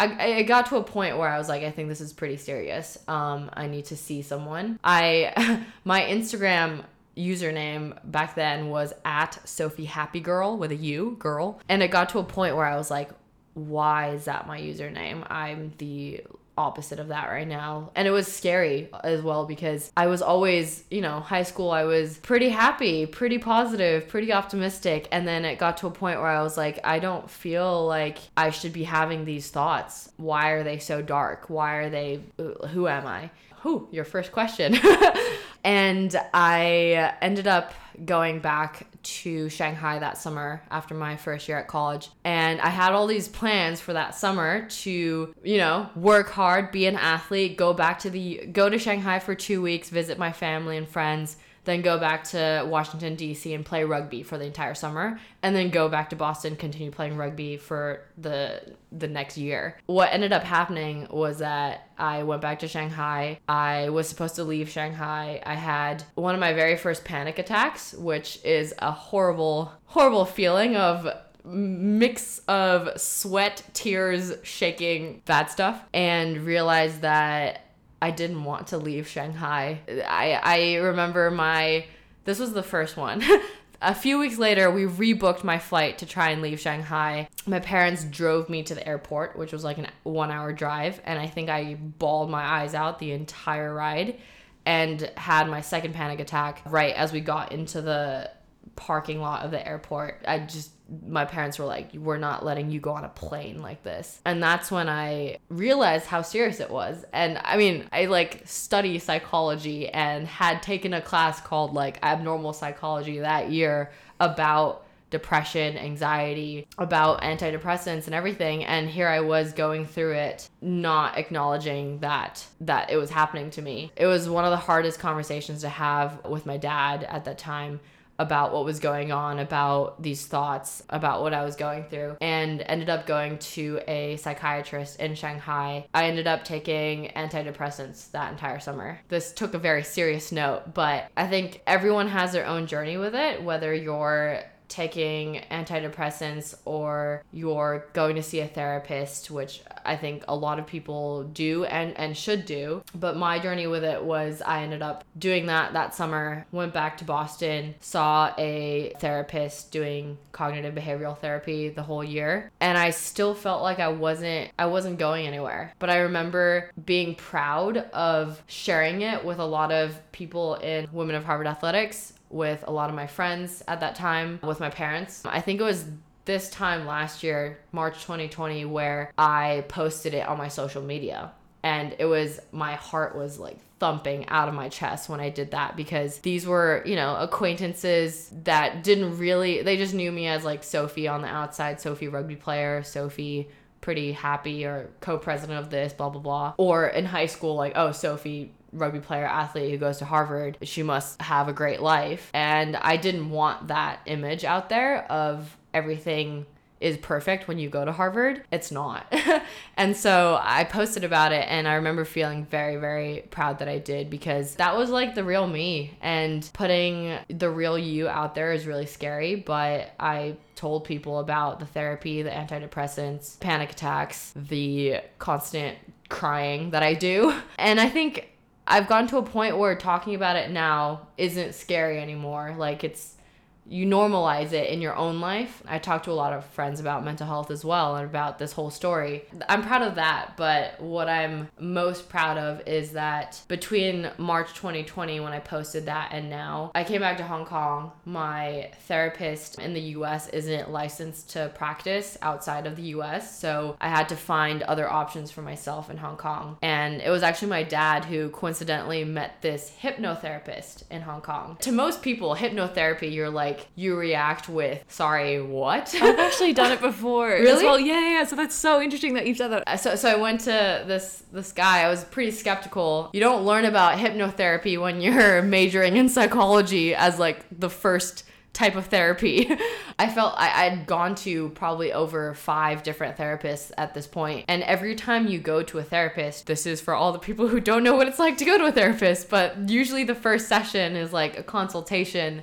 I, I got to a point where I was like, I think this is pretty serious. Um, I need to see someone. I my Instagram username back then was at Sofie Happy Girl with a U girl, and it got to a point where I was like, why is that my username? I'm the opposite of that right now. And it was scary as well because I was always, you know, high school, I was pretty happy, pretty positive, pretty optimistic. And then it got to a point where I was like, I don't feel like I should be having these thoughts. Why are they so dark? Why are they, who am I? Who? Your first question. and I ended up going back to Shanghai that summer after my first year at college. And I had all these plans for that summer to, you know, work hard, be an athlete, go back to the go to Shanghai for 2 weeks, visit my family and friends, then go back to Washington D.C. and play rugby for the entire summer, and then go back to Boston, continue playing rugby for the the next year. What ended up happening was that I went back to Shanghai. I was supposed to leave Shanghai. I had one of my very first panic attacks, which is a horrible, horrible feeling of mix of sweat, tears, shaking, bad stuff, and realized that I didn't want to leave Shanghai. I I remember my this was the first one. a few weeks later, we rebooked my flight to try and leave Shanghai. My parents drove me to the airport, which was like a one hour drive, and I think I bawled my eyes out the entire ride and had my second panic attack right as we got into the parking lot of the airport. I just my parents were like, We're not letting you go on a plane like this. And that's when I realized how serious it was. And I mean, I like study psychology and had taken a class called like abnormal psychology that year about depression, anxiety, about antidepressants and everything and here I was going through it not acknowledging that that it was happening to me. It was one of the hardest conversations to have with my dad at that time about what was going on, about these thoughts, about what I was going through, and ended up going to a psychiatrist in Shanghai. I ended up taking antidepressants that entire summer. This took a very serious note, but I think everyone has their own journey with it, whether you're taking antidepressants or you're going to see a therapist, which I think a lot of people do and, and should do. But my journey with it was I ended up doing that that summer, went back to Boston, saw a therapist doing cognitive behavioral therapy the whole year, and I still felt like I wasn't I wasn't going anywhere. But I remember being proud of sharing it with a lot of people in Women of Harvard Athletics with a lot of my friends at that time, with my parents. I think it was this time last year, March 2020, where I posted it on my social media. And it was, my heart was like thumping out of my chest when I did that because these were, you know, acquaintances that didn't really, they just knew me as like Sofie on the outside, Sofie rugby player, Sofie pretty happy or co president of this, blah, blah, blah. Or in high school, like, oh, Sofie rugby player athlete who goes to Harvard, she must have a great life. And I didn't want that image out there of everything is perfect when you go to Harvard. It's not. and so I posted about it and I remember feeling very, very proud that I did because that was like the real me. And putting the real you out there is really scary, but I told people about the therapy, the antidepressants, panic attacks, the constant crying that I do. And I think I've gotten to a point where talking about it now isn't scary anymore. Like it's you normalize it in your own life. I talked to a lot of friends about mental health as well and about this whole story. I'm proud of that, but what I'm most proud of is that between March 2020 when I posted that and now, I came back to Hong Kong. My therapist in the US isn't licensed to practice outside of the US, so I had to find other options for myself in Hong Kong. And it was actually my dad who coincidentally met this hypnotherapist in Hong Kong. To most people, hypnotherapy, you're like like you react with sorry what? I've actually done it before really? well. Yeah yeah so that's so interesting that you've done that. Uh, so, so i went to this this guy. I was pretty skeptical. You don't learn about hypnotherapy when you're majoring in psychology as like the first type of therapy. I felt I, I'd gone to probably over five different therapists at this point. And every time you go to a therapist, this is for all the people who don't know what it's like to go to a therapist, but usually the first session is like a consultation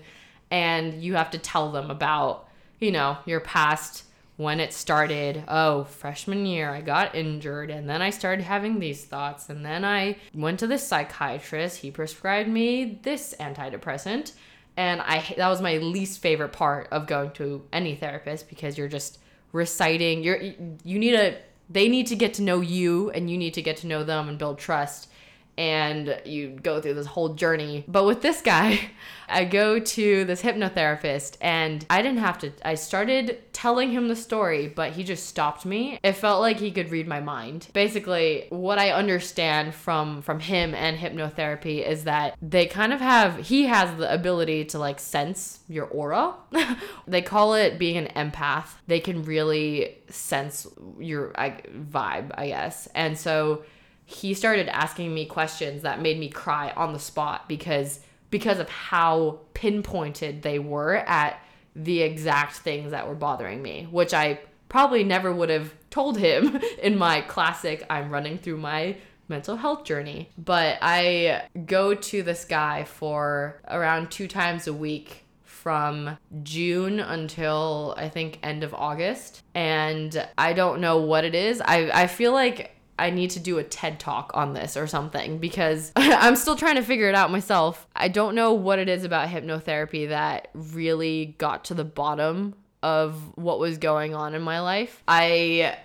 and you have to tell them about, you know, your past when it started. Oh, freshman year, I got injured, and then I started having these thoughts, and then I went to this psychiatrist. He prescribed me this antidepressant, and I that was my least favorite part of going to any therapist because you're just reciting. You're you need a they need to get to know you, and you need to get to know them and build trust and you go through this whole journey. But with this guy, I go to this hypnotherapist and I didn't have to I started telling him the story, but he just stopped me. It felt like he could read my mind. Basically, what I understand from from him and hypnotherapy is that they kind of have he has the ability to like sense your aura. they call it being an empath. They can really sense your I, vibe, I guess. And so he started asking me questions that made me cry on the spot because because of how pinpointed they were at the exact things that were bothering me, which I probably never would have told him in my classic I'm running through my mental health journey. But I go to this guy for around 2 times a week from June until I think end of August. And I don't know what it is. I I feel like I need to do a TED talk on this or something because I'm still trying to figure it out myself. I don't know what it is about hypnotherapy that really got to the bottom of what was going on in my life. I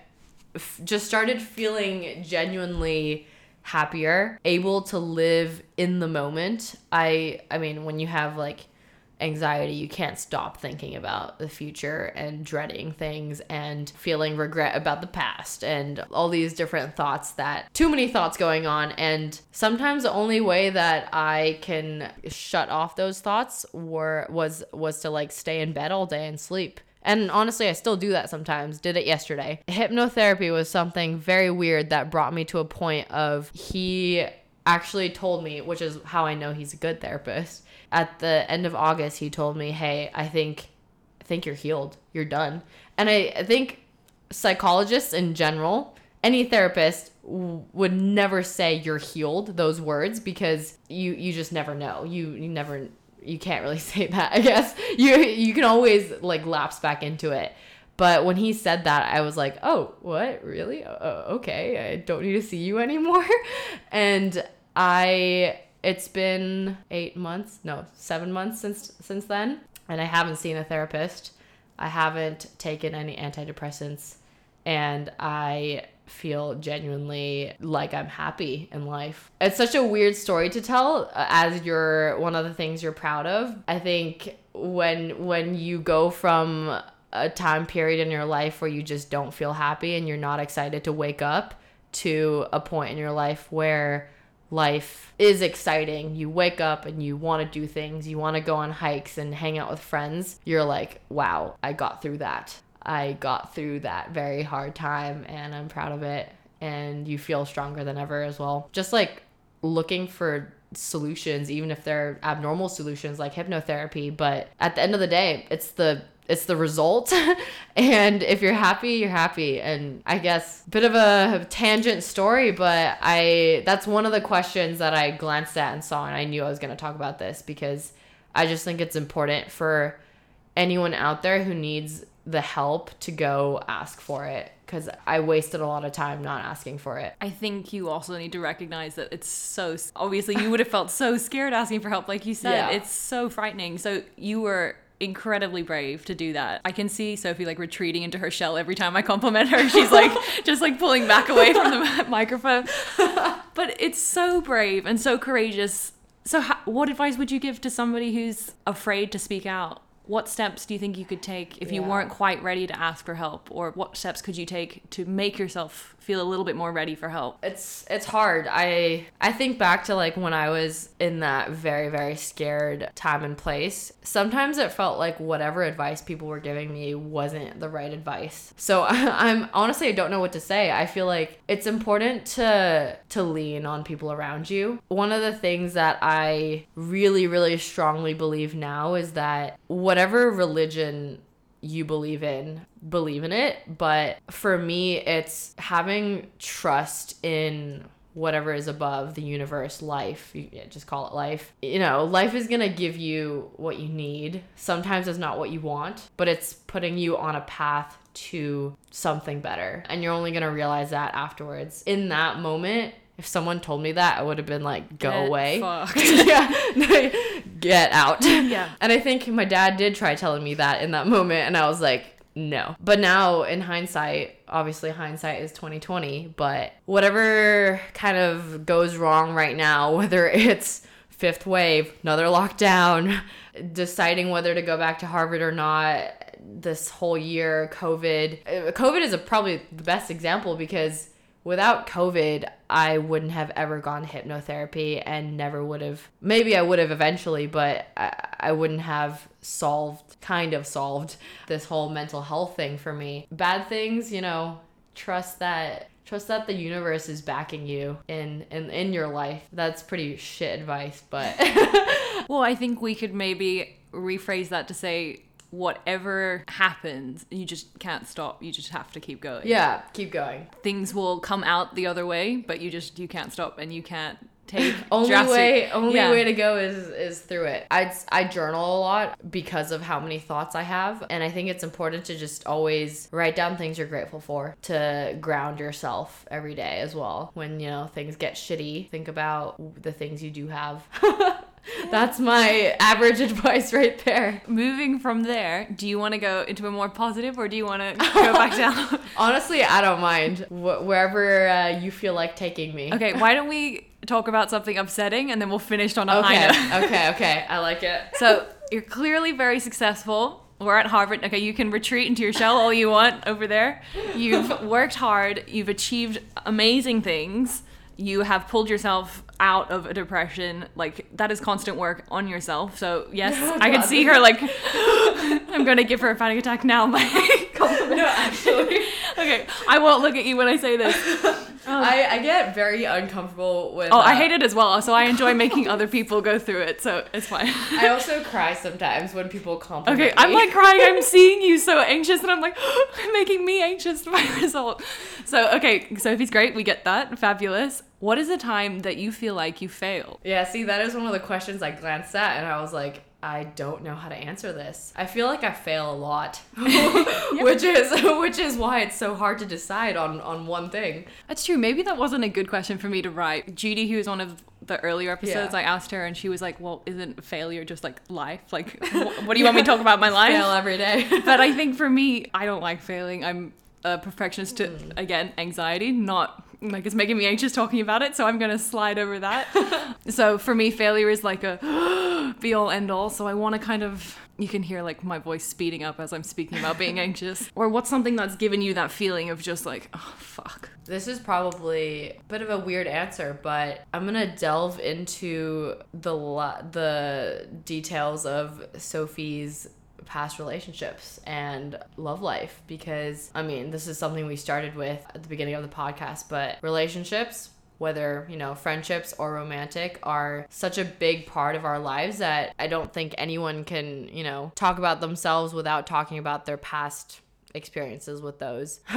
f- just started feeling genuinely happier, able to live in the moment. I I mean, when you have like anxiety, you can't stop thinking about the future and dreading things and feeling regret about the past and all these different thoughts that too many thoughts going on. And sometimes the only way that I can shut off those thoughts were was was to like stay in bed all day and sleep. And honestly, I still do that sometimes. Did it yesterday. Hypnotherapy was something very weird that brought me to a point of he actually told me, which is how I know he's a good therapist at the end of August, he told me, "Hey, I think, I think you're healed. You're done." And I, I think psychologists in general, any therapist w- would never say you're healed those words because you you just never know. You you never you can't really say that. I guess you you can always like lapse back into it. But when he said that, I was like, "Oh, what? Really? Uh, okay, I don't need to see you anymore." and I it's been eight months, no, seven months since since then, and I haven't seen a therapist. I haven't taken any antidepressants, and I feel genuinely like I'm happy in life. It's such a weird story to tell uh, as you're one of the things you're proud of. I think when when you go from a time period in your life where you just don't feel happy and you're not excited to wake up to a point in your life where life is exciting, you wake up and you want to do things, you want to go on hikes and hang out with friends, you're like, wow, I got through that. I got through that very hard time and I'm proud of it. And you feel stronger than ever as well. Just like looking for solutions, even if they're abnormal solutions like hypnotherapy. But at the end of the day, it's the it's the result and if you're happy you're happy and i guess bit of a tangent story but i that's one of the questions that i glanced at and saw and i knew i was going to talk about this because i just think it's important for anyone out there who needs the help to go ask for it because I wasted a lot of time not asking for it. I think you also need to recognize that it's so obviously you would have felt so scared asking for help, like you said. Yeah. It's so frightening. So you were incredibly brave to do that. I can see Sofie like retreating into her shell every time I compliment her. She's like just like pulling back away from the microphone. But it's so brave and so courageous. So, what advice would you give to somebody who's afraid to speak out? What steps do you think you could take if you weren't quite ready to ask for help? Or what steps could you take to make yourself feel a little bit more ready for help? It's it's hard. I i think back to like when i was in that very very scared time and place sometimes it felt like whatever advice people were giving me wasn't the right advice. So i'm honestly i don't know what to say. I feel like it's important to to lean on people around you. One of the things that i really really strongly believe now is that whatever religion you believe in, believe in it. But for me, it's having trust in whatever is above the universe, life. You just call it life. You know, life is gonna give you what you need. Sometimes it's not what you want, but it's putting you on a path to something better. And you're only gonna realize that afterwards. In that moment, if someone told me that, I would have been like, go Get away. yeah. Get out. Yeah. And I think my dad did try telling me that in that moment. And I was like, no. But now in hindsight, obviously hindsight is 2020, but whatever kind of goes wrong right now, whether it's fifth wave, another lockdown, deciding whether to go back to Harvard or not, this whole year, COVID. Uh, COVID is a, probably the best example because without COVID, I wouldn't have ever gone hypnotherapy and never would have. Maybe I would have eventually, but I, I wouldn't have solved, kind of solved this whole mental health thing for me. Bad things, you know, trust that trust that the universe is backing you in in, in your life that's pretty shit advice but well i think we could maybe rephrase that to say whatever happens, you just can't stop. You just have to keep going. Yeah, keep going. Things will come out the other way, but you just you can't stop and you can't take only drastic, way only yeah. way to go is is through it. I I journal a lot because of how many thoughts I have, and I think it's important to just always write down things you're grateful for to ground yourself every day as well. When you know things get shitty, think about the things you do have. That's my average advice right there. Moving from there, do you want to go into a more positive or do you want to go back down? Honestly, I don't mind. Wh- wherever uh, you feel like taking me. Okay, why don't we talk about something upsetting and then we'll finish on a okay. high note? okay, okay. I like it. So, you're clearly very successful. We're at Harvard. Okay, you can retreat into your shell all you want over there. You've worked hard, you've achieved amazing things you have pulled yourself out of a depression like that is constant work on yourself. So yes oh, i can see her like i'm gonna give her a panic attack now by no actually. Okay i won't look at you when i say this. Oh. I, I get very uncomfortable with oh uh, i hate it as well so i enjoy making other people go through it so it's fine. I also cry sometimes when people compliment okay me. i'm like crying i'm seeing you so anxious and i'm like making me anxious by result. So okay sofie's great we get that fabulous what is the time that you feel like you failed? Yeah, see, that is one of the questions I glanced at, and I was like, I don't know how to answer this. I feel like I fail a lot, which is which is why it's so hard to decide on on one thing. That's true. Maybe that wasn't a good question for me to write. Judy, who was one of the earlier episodes, yeah. I asked her, and she was like, "Well, isn't failure just like life? Like, what do you want me to talk about my life? Fail every day." but I think for me, I don't like failing. I'm a perfectionist to mm. again anxiety, not like it's making me anxious talking about it so i'm gonna slide over that so for me failure is like a be all end all. So I want to kind of you can hear like my voice speeding up as I'm speaking about being anxious. Or what's something that's given you that feeling of just like, oh fuck. This is probably a bit of a weird answer, but I'm gonna delve into the la- the details of Sofie's past relationships and love life because I mean this is something we started with at the beginning of the podcast, but relationships whether, you know, friendships or romantic are such a big part of our lives that I don't think anyone can, you know, talk about themselves without talking about their past experiences with those.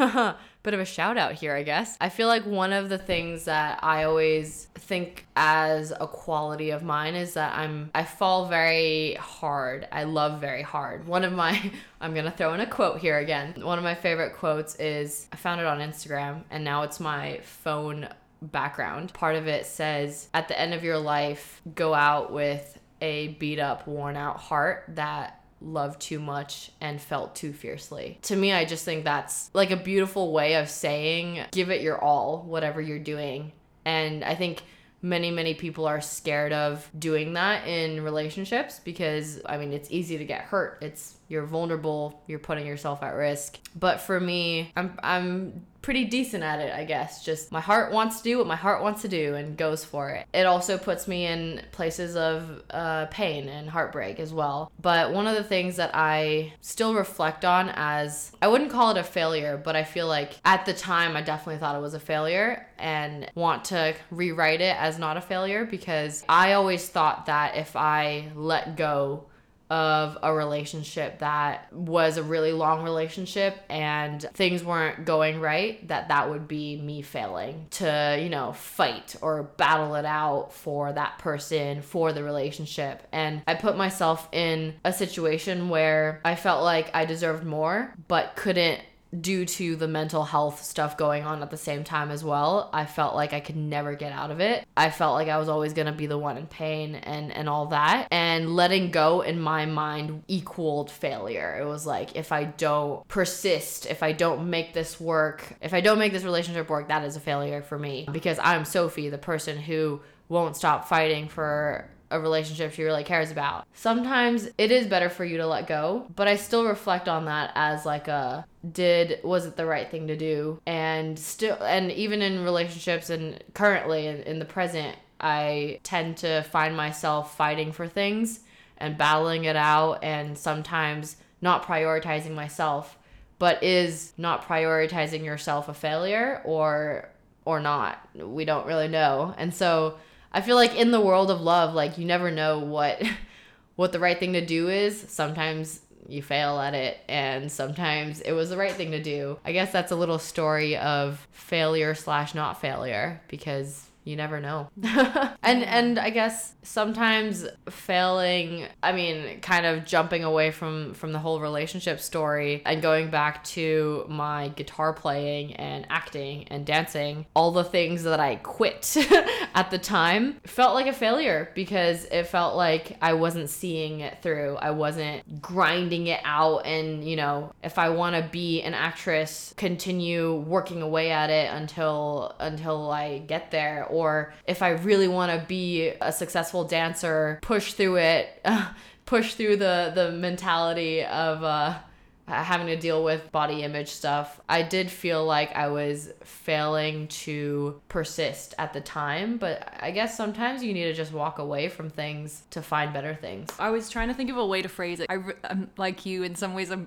Bit of a shout out here, I guess. I feel like one of the things that I always think as a quality of mine is that I'm I fall very hard. I love very hard. One of my I'm going to throw in a quote here again. One of my favorite quotes is I found it on Instagram and now it's my phone background. Part of it says, at the end of your life, go out with a beat up, worn out heart that loved too much and felt too fiercely. To me, I just think that's like a beautiful way of saying give it your all, whatever you're doing. And I think many many people are scared of doing that in relationships because i mean it's easy to get hurt it's you're vulnerable you're putting yourself at risk but for me i'm i'm pretty decent at it, I guess. Just my heart wants to do what my heart wants to do and goes for it. It also puts me in places of uh, pain and heartbreak as well. But one of the things that I still reflect on as I wouldn't call it a failure, but I feel like at the time I definitely thought it was a failure and want to rewrite it as not a failure because I always thought that if I let go of a relationship that was a really long relationship and things weren't going right that that would be me failing to you know fight or battle it out for that person for the relationship. And i put myself in a situation where i felt like i deserved more but couldn't due to the mental health stuff going on at the same time as well, I felt like I could never get out of it. I felt like I was always going to be the one in pain and and all that. And letting go in my mind equaled failure. It was like if I don't persist, if I don't make this work, if I don't make this relationship work, that is a failure for me because I'm Sofie, the person who won't stop fighting for a relationship she really cares about. Sometimes it is better for you to let go, but I still reflect on that as like a did was it the right thing to do? And still and even in relationships and currently in, in the present, I tend to find myself fighting for things and battling it out and sometimes not prioritizing myself. But is not prioritizing yourself a failure or or not? We don't really know. And so I feel like in the world of love, like you never know what what the right thing to do is. Sometimes you fail at it and sometimes it was the right thing to do. I guess that's a little story of failure slash not failure because you never know. and and I guess sometimes failing, I mean, kind of jumping away from from the whole relationship story and going back to my guitar playing and acting and dancing, all the things that I quit at the time felt like a failure because it felt like I wasn't seeing it through. I wasn't grinding it out and, you know, if I want to be an actress, continue working away at it until until I get there or if I really want to be a successful dancer, push through it, push through the the mentality of uh, having to deal with body image stuff. I did feel like I was failing to persist at the time, but I guess sometimes you need to just walk away from things to find better things. I was trying to think of a way to phrase it. I, am like you in some ways. I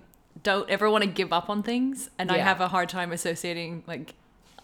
don't ever want to give up on things, and yeah. I have a hard time associating like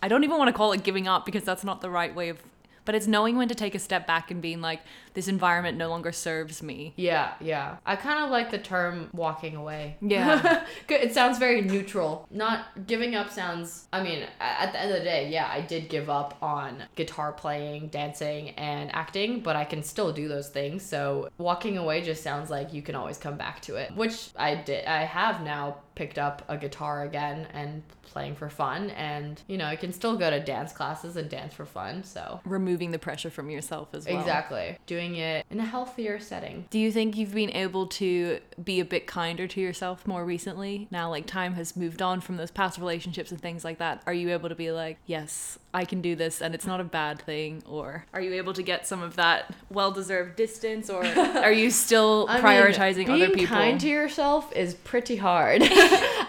I don't even want to call it giving up because that's not the right way of but it's knowing when to take a step back and being like this environment no longer serves me. Yeah yeah. I kind of like the term walking away. Yeah. It sounds very neutral. Not giving up sounds i mean at the end of the day yeah i did give up on guitar playing dancing and acting but i can still do those things so walking away just sounds like you can always come back to it which i did i have now picked up a guitar again and playing for fun and you know, I can still go to dance classes and dance for fun. So Removing the pressure from yourself as well. Exactly. Doing it in a healthier setting. Do you think you've been able to be a bit kinder to yourself more recently? Now, like, time has moved on from those past relationships and things like that. Are you able to be like, yes, I can do this and it's not a bad thing? Or are you able to get some of that well deserved distance? Or are you still I mean, prioritizing other being people? kind to yourself is pretty hard.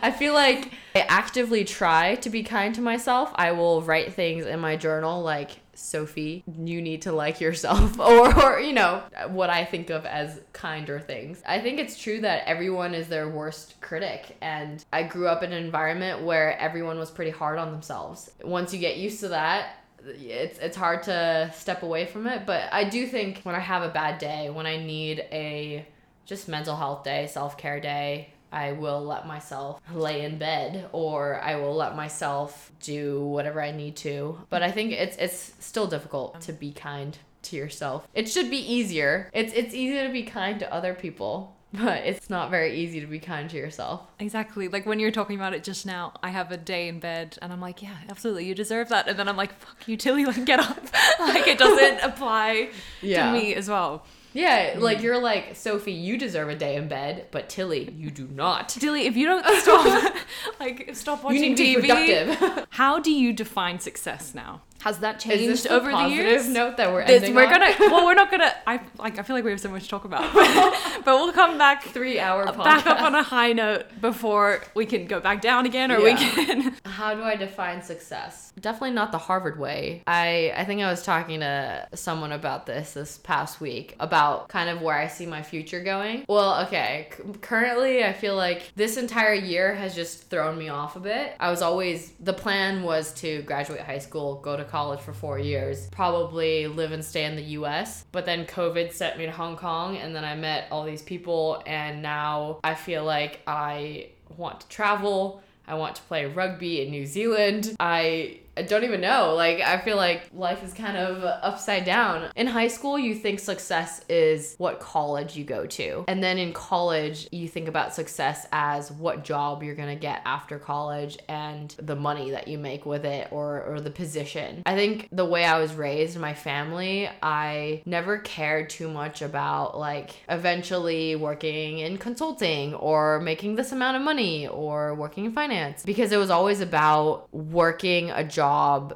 I feel like I actively try to be kind to myself. I will write things in my journal like Sofie, you need to like yourself or, or you know, what I think of as kinder things. I think it's true that everyone is their worst critic and I grew up in an environment where everyone was pretty hard on themselves. Once you get used to that, it's it's hard to step away from it, but I do think when I have a bad day, when I need a just mental health day, self care day. I will let myself lay in bed or I will let myself do whatever I need to. But I think it's it's still difficult to be kind to yourself. It should be easier. It's it's easy to be kind to other people, but it's not very easy to be kind to yourself. Exactly. Like when you were talking about it just now, I have a day in bed and I'm like, yeah, absolutely, you deserve that. And then I'm like, fuck you, Tilly, like get up. like it doesn't apply Yeah. to me as well. Yeah, mm. like you're like, Sofie, you deserve a day in bed, but Tilly, you do not. Tilly, if you don't stop, like stop You watching need to be TV, productive. how do you define success now? Has that changed the over the years? note that we're This- ending we're on? gonna. Well, we're not gonna. I like. I feel like we have so much to talk about, but we'll come back three hour podcast. back up on a high note before we can go back down again, or we can. How do I define success? Definitely not the Harvard way. I I think I was talking to someone about this this past week about kind of where I see my future going. Well, okay, c- currently I feel like this entire year has just thrown me off a bit. I was always the plan was to graduate high school, go to college for 4 years, probably live and stay in the US, but then COVID sent me to Hong Kong and then I met all these people and now I feel like I want to travel. I want to play rugby in New Zealand. I I don't even know. Like, I feel like life is kind of upside down. In high school, you think success is what college you go to. And then in college, you think about success as what job you're going to get after college and the money that you make with it or, or the position. I think the way I was raised, my family, I never cared too much about like eventually working in consulting or making this amount of money or working in finance because it was always about working a job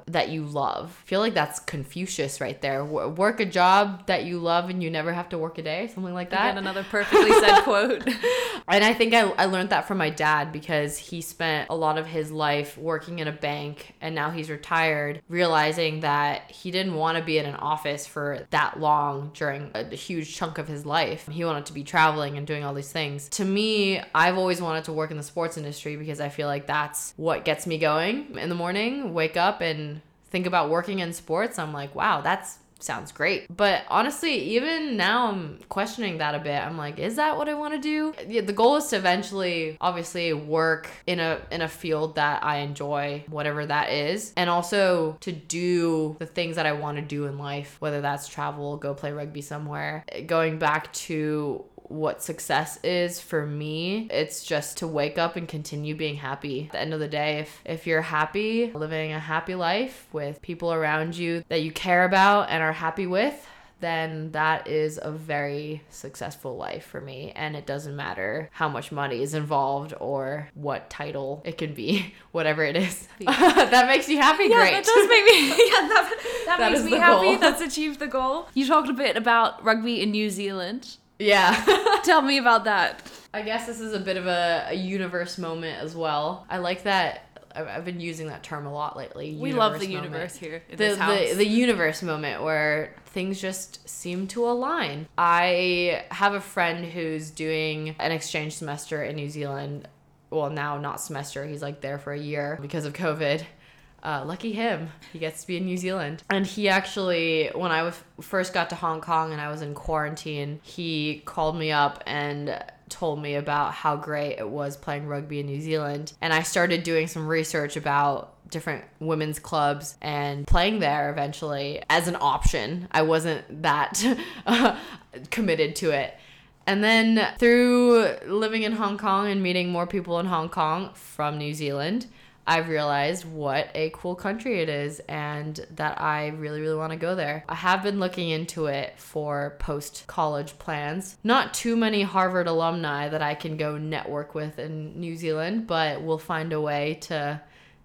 that you love. I feel like that's Confucius right there. W- work a job that you love and you never have to work a day, something like that. Again, another perfectly said quote. And I think I, I learned that from my dad because he spent a lot of his life working in a bank and now he's retired, realizing that he didn't want to be in an office for that long during a, huge chunk of his life. He wanted to be traveling and doing all these things. To me, I've always wanted to work in the sports industry because I feel like that's what gets me going in the morning, wake up and think about working in sports. I'm like, wow, that's sounds great. But honestly, even now I'm questioning that a bit. I'm like, is that what I want to do? Yeah, the goal is to eventually obviously work in a in a field that I enjoy, whatever that is, and also to do the things that I want to do in life, whether that's travel, go play rugby somewhere. Going back to what success is for me it's just to wake up and continue being happy at the end of the day if if you're happy living a happy life with people around you that you care about and are happy with then that is a very successful life for me and it doesn't matter how much money is involved or what title it can be whatever it is that makes you happy Yeah, great that does make me. Yeah, that, that, That makes me happy. goal. That's achieved the goal. You talked a bit about rugby in New Zealand. Yeah Tell me about that. I guess this is a bit of a, a universe moment as well. I like that. I've, I've been using that term a lot lately. We love the universe moment. universe here in The, this house. the, the universe moment where things just seem to align. I have a friend who's doing an exchange semester in New Zealand. Well, now not semester. He's like there for a year because of COVID. Uh, lucky him. He gets to be in New Zealand. And he actually, when I was, first got to Hong Kong and I was in quarantine, he called me up and told me about how great it was playing rugby in New Zealand. And I started doing some research about different women's clubs and playing there eventually as an option. I wasn't that committed to it. And then through living in Hong Kong and meeting more people in Hong Kong from New Zealand, I've realized what a cool country it is and that I really, really want to go there. I have been looking into it for post college plans. Not too many Harvard alumni that I can go network with in New Zealand, but we'll find a way to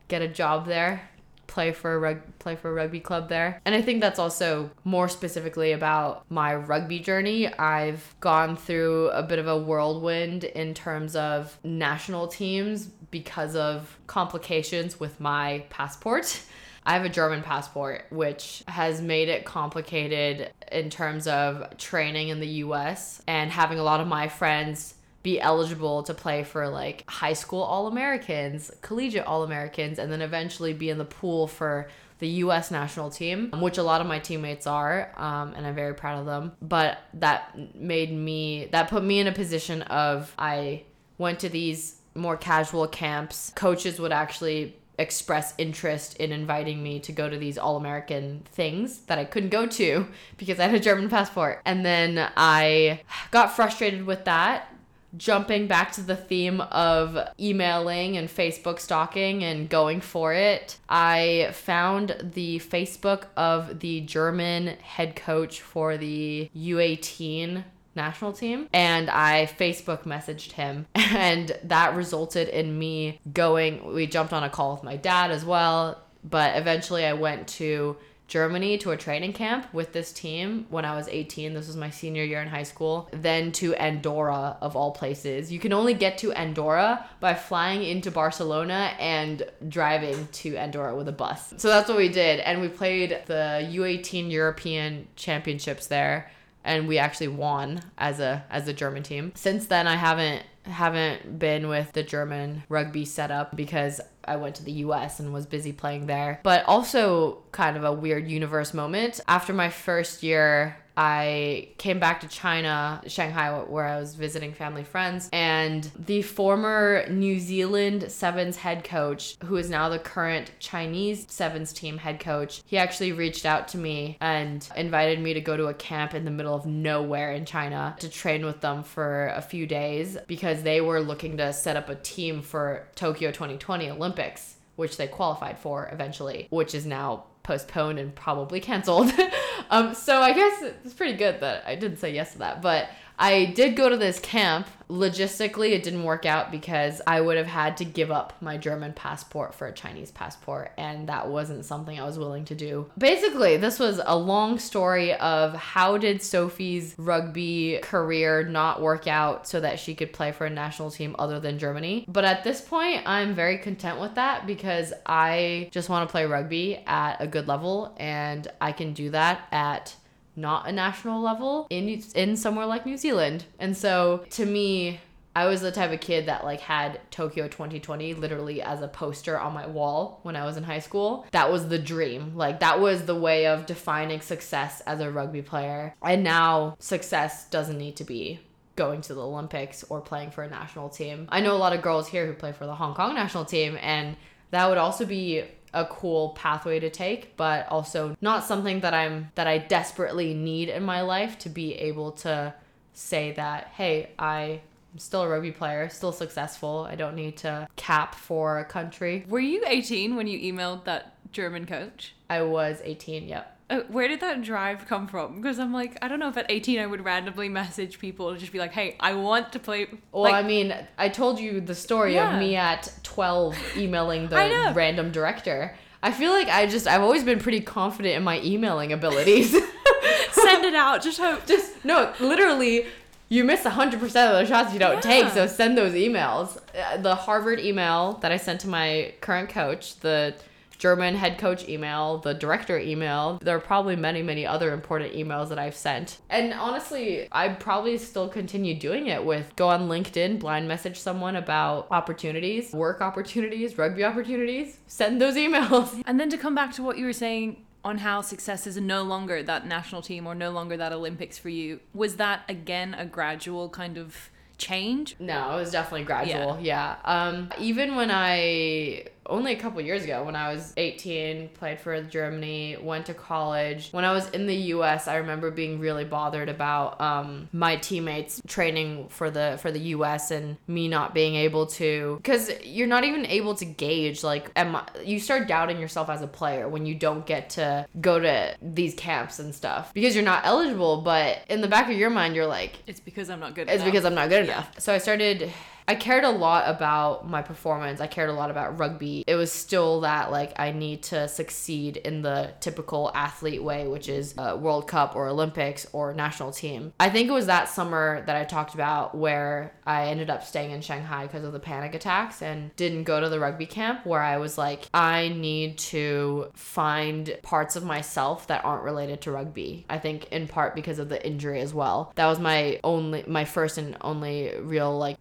get a job there play for a rug play for a rugby club there. And I think that's also more specifically about my rugby journey. I've gone through a bit of a whirlwind in terms of national teams because of complications with my passport. I have a German passport, which has made it complicated in terms of training in the US and having a lot of my friends be eligible to play for like high school All Americans, collegiate All Americans, and then eventually be in the pool for the US national team, which a lot of my teammates are, um, and I'm very proud of them. But that made me, that put me in a position of I went to these more casual camps. Coaches would actually express interest in inviting me to go to these all American things that I couldn't go to because I had a German passport. And then I got frustrated with that jumping back to the theme of emailing and Facebook stalking and going for it, I found the Facebook of the German head coach for the U18 national team and I Facebook messaged him. And that resulted in me going we jumped on a call with my dad as well but eventually I went to Germany to a training camp with this team when I was 18. This was my senior year in high school. Then to Andorra, of all places. You can only get to Andorra by flying into Barcelona and driving to Andorra with a bus. So that's what we did. And we played the U18 European Championships there. And we actually won as a as a German team. Since then, I haven't haven't been with the German rugby setup because I went to the US and was busy playing there. But also kind of a weird universe moment. After my first year I came back to China, Shanghai, where I was visiting family friends, and the former New Zealand Sevens head coach, who is now the current Chinese Sevens team head coach, he actually reached out to me and invited me to go to a camp in the middle of nowhere in China to train with them for a few days because they were looking to set up a team for Tokyo 2020 Olympics, which they qualified for eventually, which is now postponed and probably canceled. um, so I guess it's pretty good that I didn't say yes to that. But I did go to this camp. Logistically, it didn't work out because I would have had to give up my German passport for a Chinese passport, and that wasn't something I was willing to do. Basically, this was a long story of how did Sofie's rugby career not work out so that she could play for a national team other than Germany. But at this point, I'm very content with that because I just want to play rugby at a good level, and I can do that at not a national level in in somewhere like New Zealand. And so to me, I was the type of kid that like had Tokyo 2020 literally as a poster on my wall when I was in high school. That was the dream. Like that was the way of defining success as a rugby player. And now success doesn't need to be going to the Olympics or playing for a national team. I know a lot of girls here who play for the Hong Kong national team and that would also be a cool pathway to take, but also not something that I'm that I desperately need in my life to be able to say that, hey, I I'm still a rugby player, still successful. I don't need to cap for a country. Were you 18 when you emailed that German coach? I was 18, yep. Uh, where did that drive come from? Because I'm like, I don't know if at 18 I would randomly message people to just be like, hey, I want to play. Well, like, I mean, I told you the story Yeah. of me at 12 emailing the random director. I feel like I just, I've always been pretty confident in my emailing abilities. send it out. Just hope. just, no, literally, you miss 100% of the shots you don't take, so send those emails. Uh, The Harvard email that I sent to my current coach, the German head coach email, the director email. There are probably many, many other important emails that I've sent. And honestly, I probably still continue doing it with go on LinkedIn, blind message someone about opportunities, work opportunities, rugby opportunities, send those emails. And then to come back to what you were saying on how success is no longer that national team or no longer that Olympics for you, was that again a gradual kind of change? No, it was definitely gradual. Yeah. Um, even when I only a couple years ago when I was 18, played for Germany, went to college. When I was in the US, I remember being really bothered about um, my teammates training for the for the US and me not being able to cuz you're not even able to gauge like am I, you start doubting yourself as a player when you don't get to go to these camps and stuff because you're not eligible, but in the back of your mind you're like It's because I'm not good. it's enough. because I'm not good enough. So I started I cared a lot about my performance. I cared a lot about rugby. It was still that like I need to succeed in the typical athlete way, which is a World Cup or Olympics or national team. I think it was that summer that I talked about where I ended up staying in Shanghai because of the panic attacks and didn't go to the rugby camp where I was like I need to find parts of myself that aren't related to rugby. I think in part because of the injury as well. That was my only my first and only real like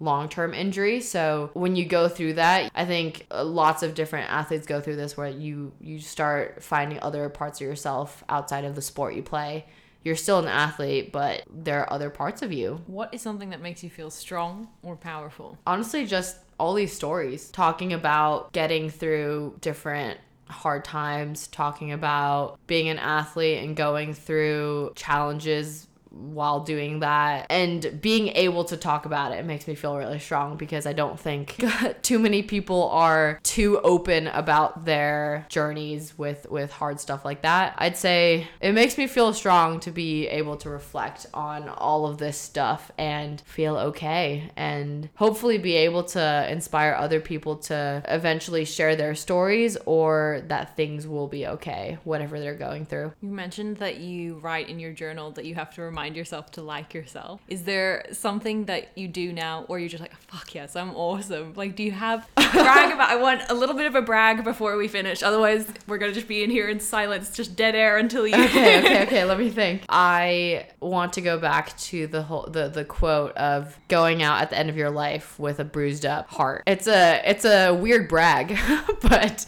injury. So when you go through that, I think uh, lots of different athletes go through this where you you start finding other parts of yourself outside of the sport you play. You're still an athlete, but there are other parts of you. What is something that makes you feel strong or powerful? Honestly, just all these stories talking about getting through different hard times, talking about being an athlete and going through challenges while doing that and being able to talk about it, makes me feel really strong because I don't think too many people are too open about their journeys with with hard stuff like that. I'd say it makes me feel strong to be able to reflect on all of this stuff and feel okay and hopefully be able to inspire other people to eventually share their stories or that things will be okay whatever they're going through. You mentioned that you write in your journal that you have to remind yourself to like yourself. Is there something that you do now or you're just like, fuck yes, I'm awesome? Like, do you have brag about? I want a little bit of a brag before we finish. Otherwise, we're gonna just be in here in silence, just dead air until you. okay, okay, okay. Let me think. I want to go back to the whole the the quote of going out at the end of your life with a bruised up heart. It's a it's a weird brag, but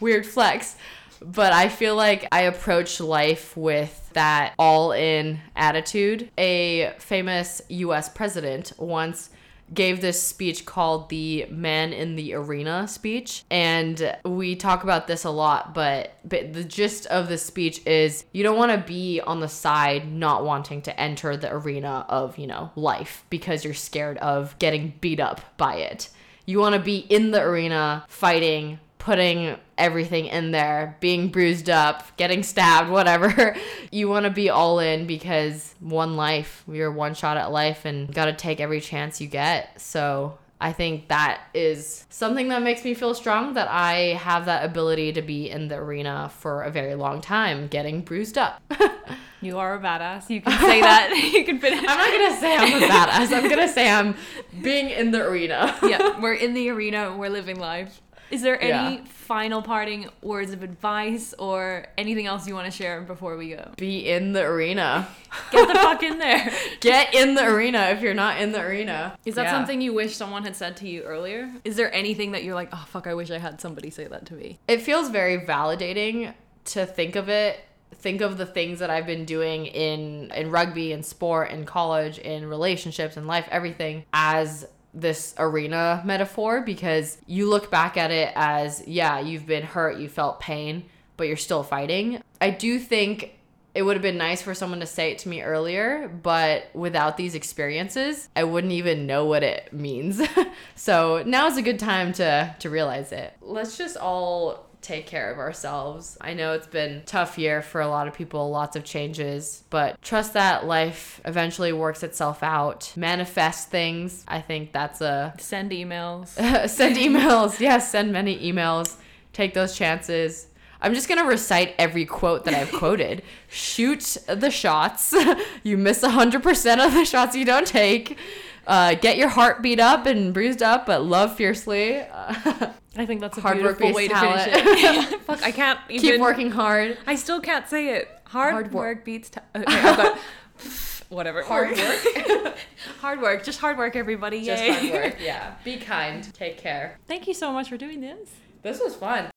weird flex. But I feel like I approach life with that all in attitude. A famous US president once gave this speech called the Man in the Arena speech. And we talk about this a lot, but, but the gist of the speech is you don't want to be on the side not wanting to enter the arena of, you know, life because you're scared of getting beat up by it. You want to be in the arena fighting, putting everything in there, being bruised up, getting stabbed, whatever. you want to be all in because one life, you're one shot at life and got to take every chance you get. So I think that is something that makes me feel strong that I have that ability to be in the arena for a very long time, getting bruised up. You are a badass. You can say that. you can finish. I'm not gonna say I'm a badass. I'm gonna say I'm being in the arena. yeah, we're in the arena. We're living life. Is there any Yeah. final parting words of advice or anything else you want to share before we go? Be in the arena. Get the fuck in there. Get in the arena if you're not in the arena. Is that Yeah. something you wish someone had said to you earlier? Is there anything that you're like, oh fuck, I wish I had somebody say that to me? It feels very validating to think of it. Think of the things that I've been doing in in rugby and sport and college in relationships and life everything as this arena metaphor because you look back at it as yeah, you've been hurt, you felt pain, but you're still fighting. I do think it would have been nice for someone to say it to me earlier, but without these experiences, I wouldn't even know what it means. so now is a good time to to realize it. Let's just all take care of ourselves. I know it's been a tough year for a lot of people, lots of changes, but trust that life eventually works itself out. Manifest things. I think that's a Send emails. send emails. Yes, send many emails. Take those chances. I'm just gonna recite every quote that I've quoted. Shoot the shots. you miss 100% of the shots you don't take. Uh, get your heart beat up and bruised up, but love fiercely. Uh, I think that's a Hard work beautiful way to finish it. Fuck, I can't even. keep working hard. I still can't say it. Hard, Hard work. work. beats. Ta- okay, I've got whatever. Hard work. hard work. Just hard work, everybody. Just hard work. Yeah. Be kind. Take care. Thank you so much for doing this. This was fun.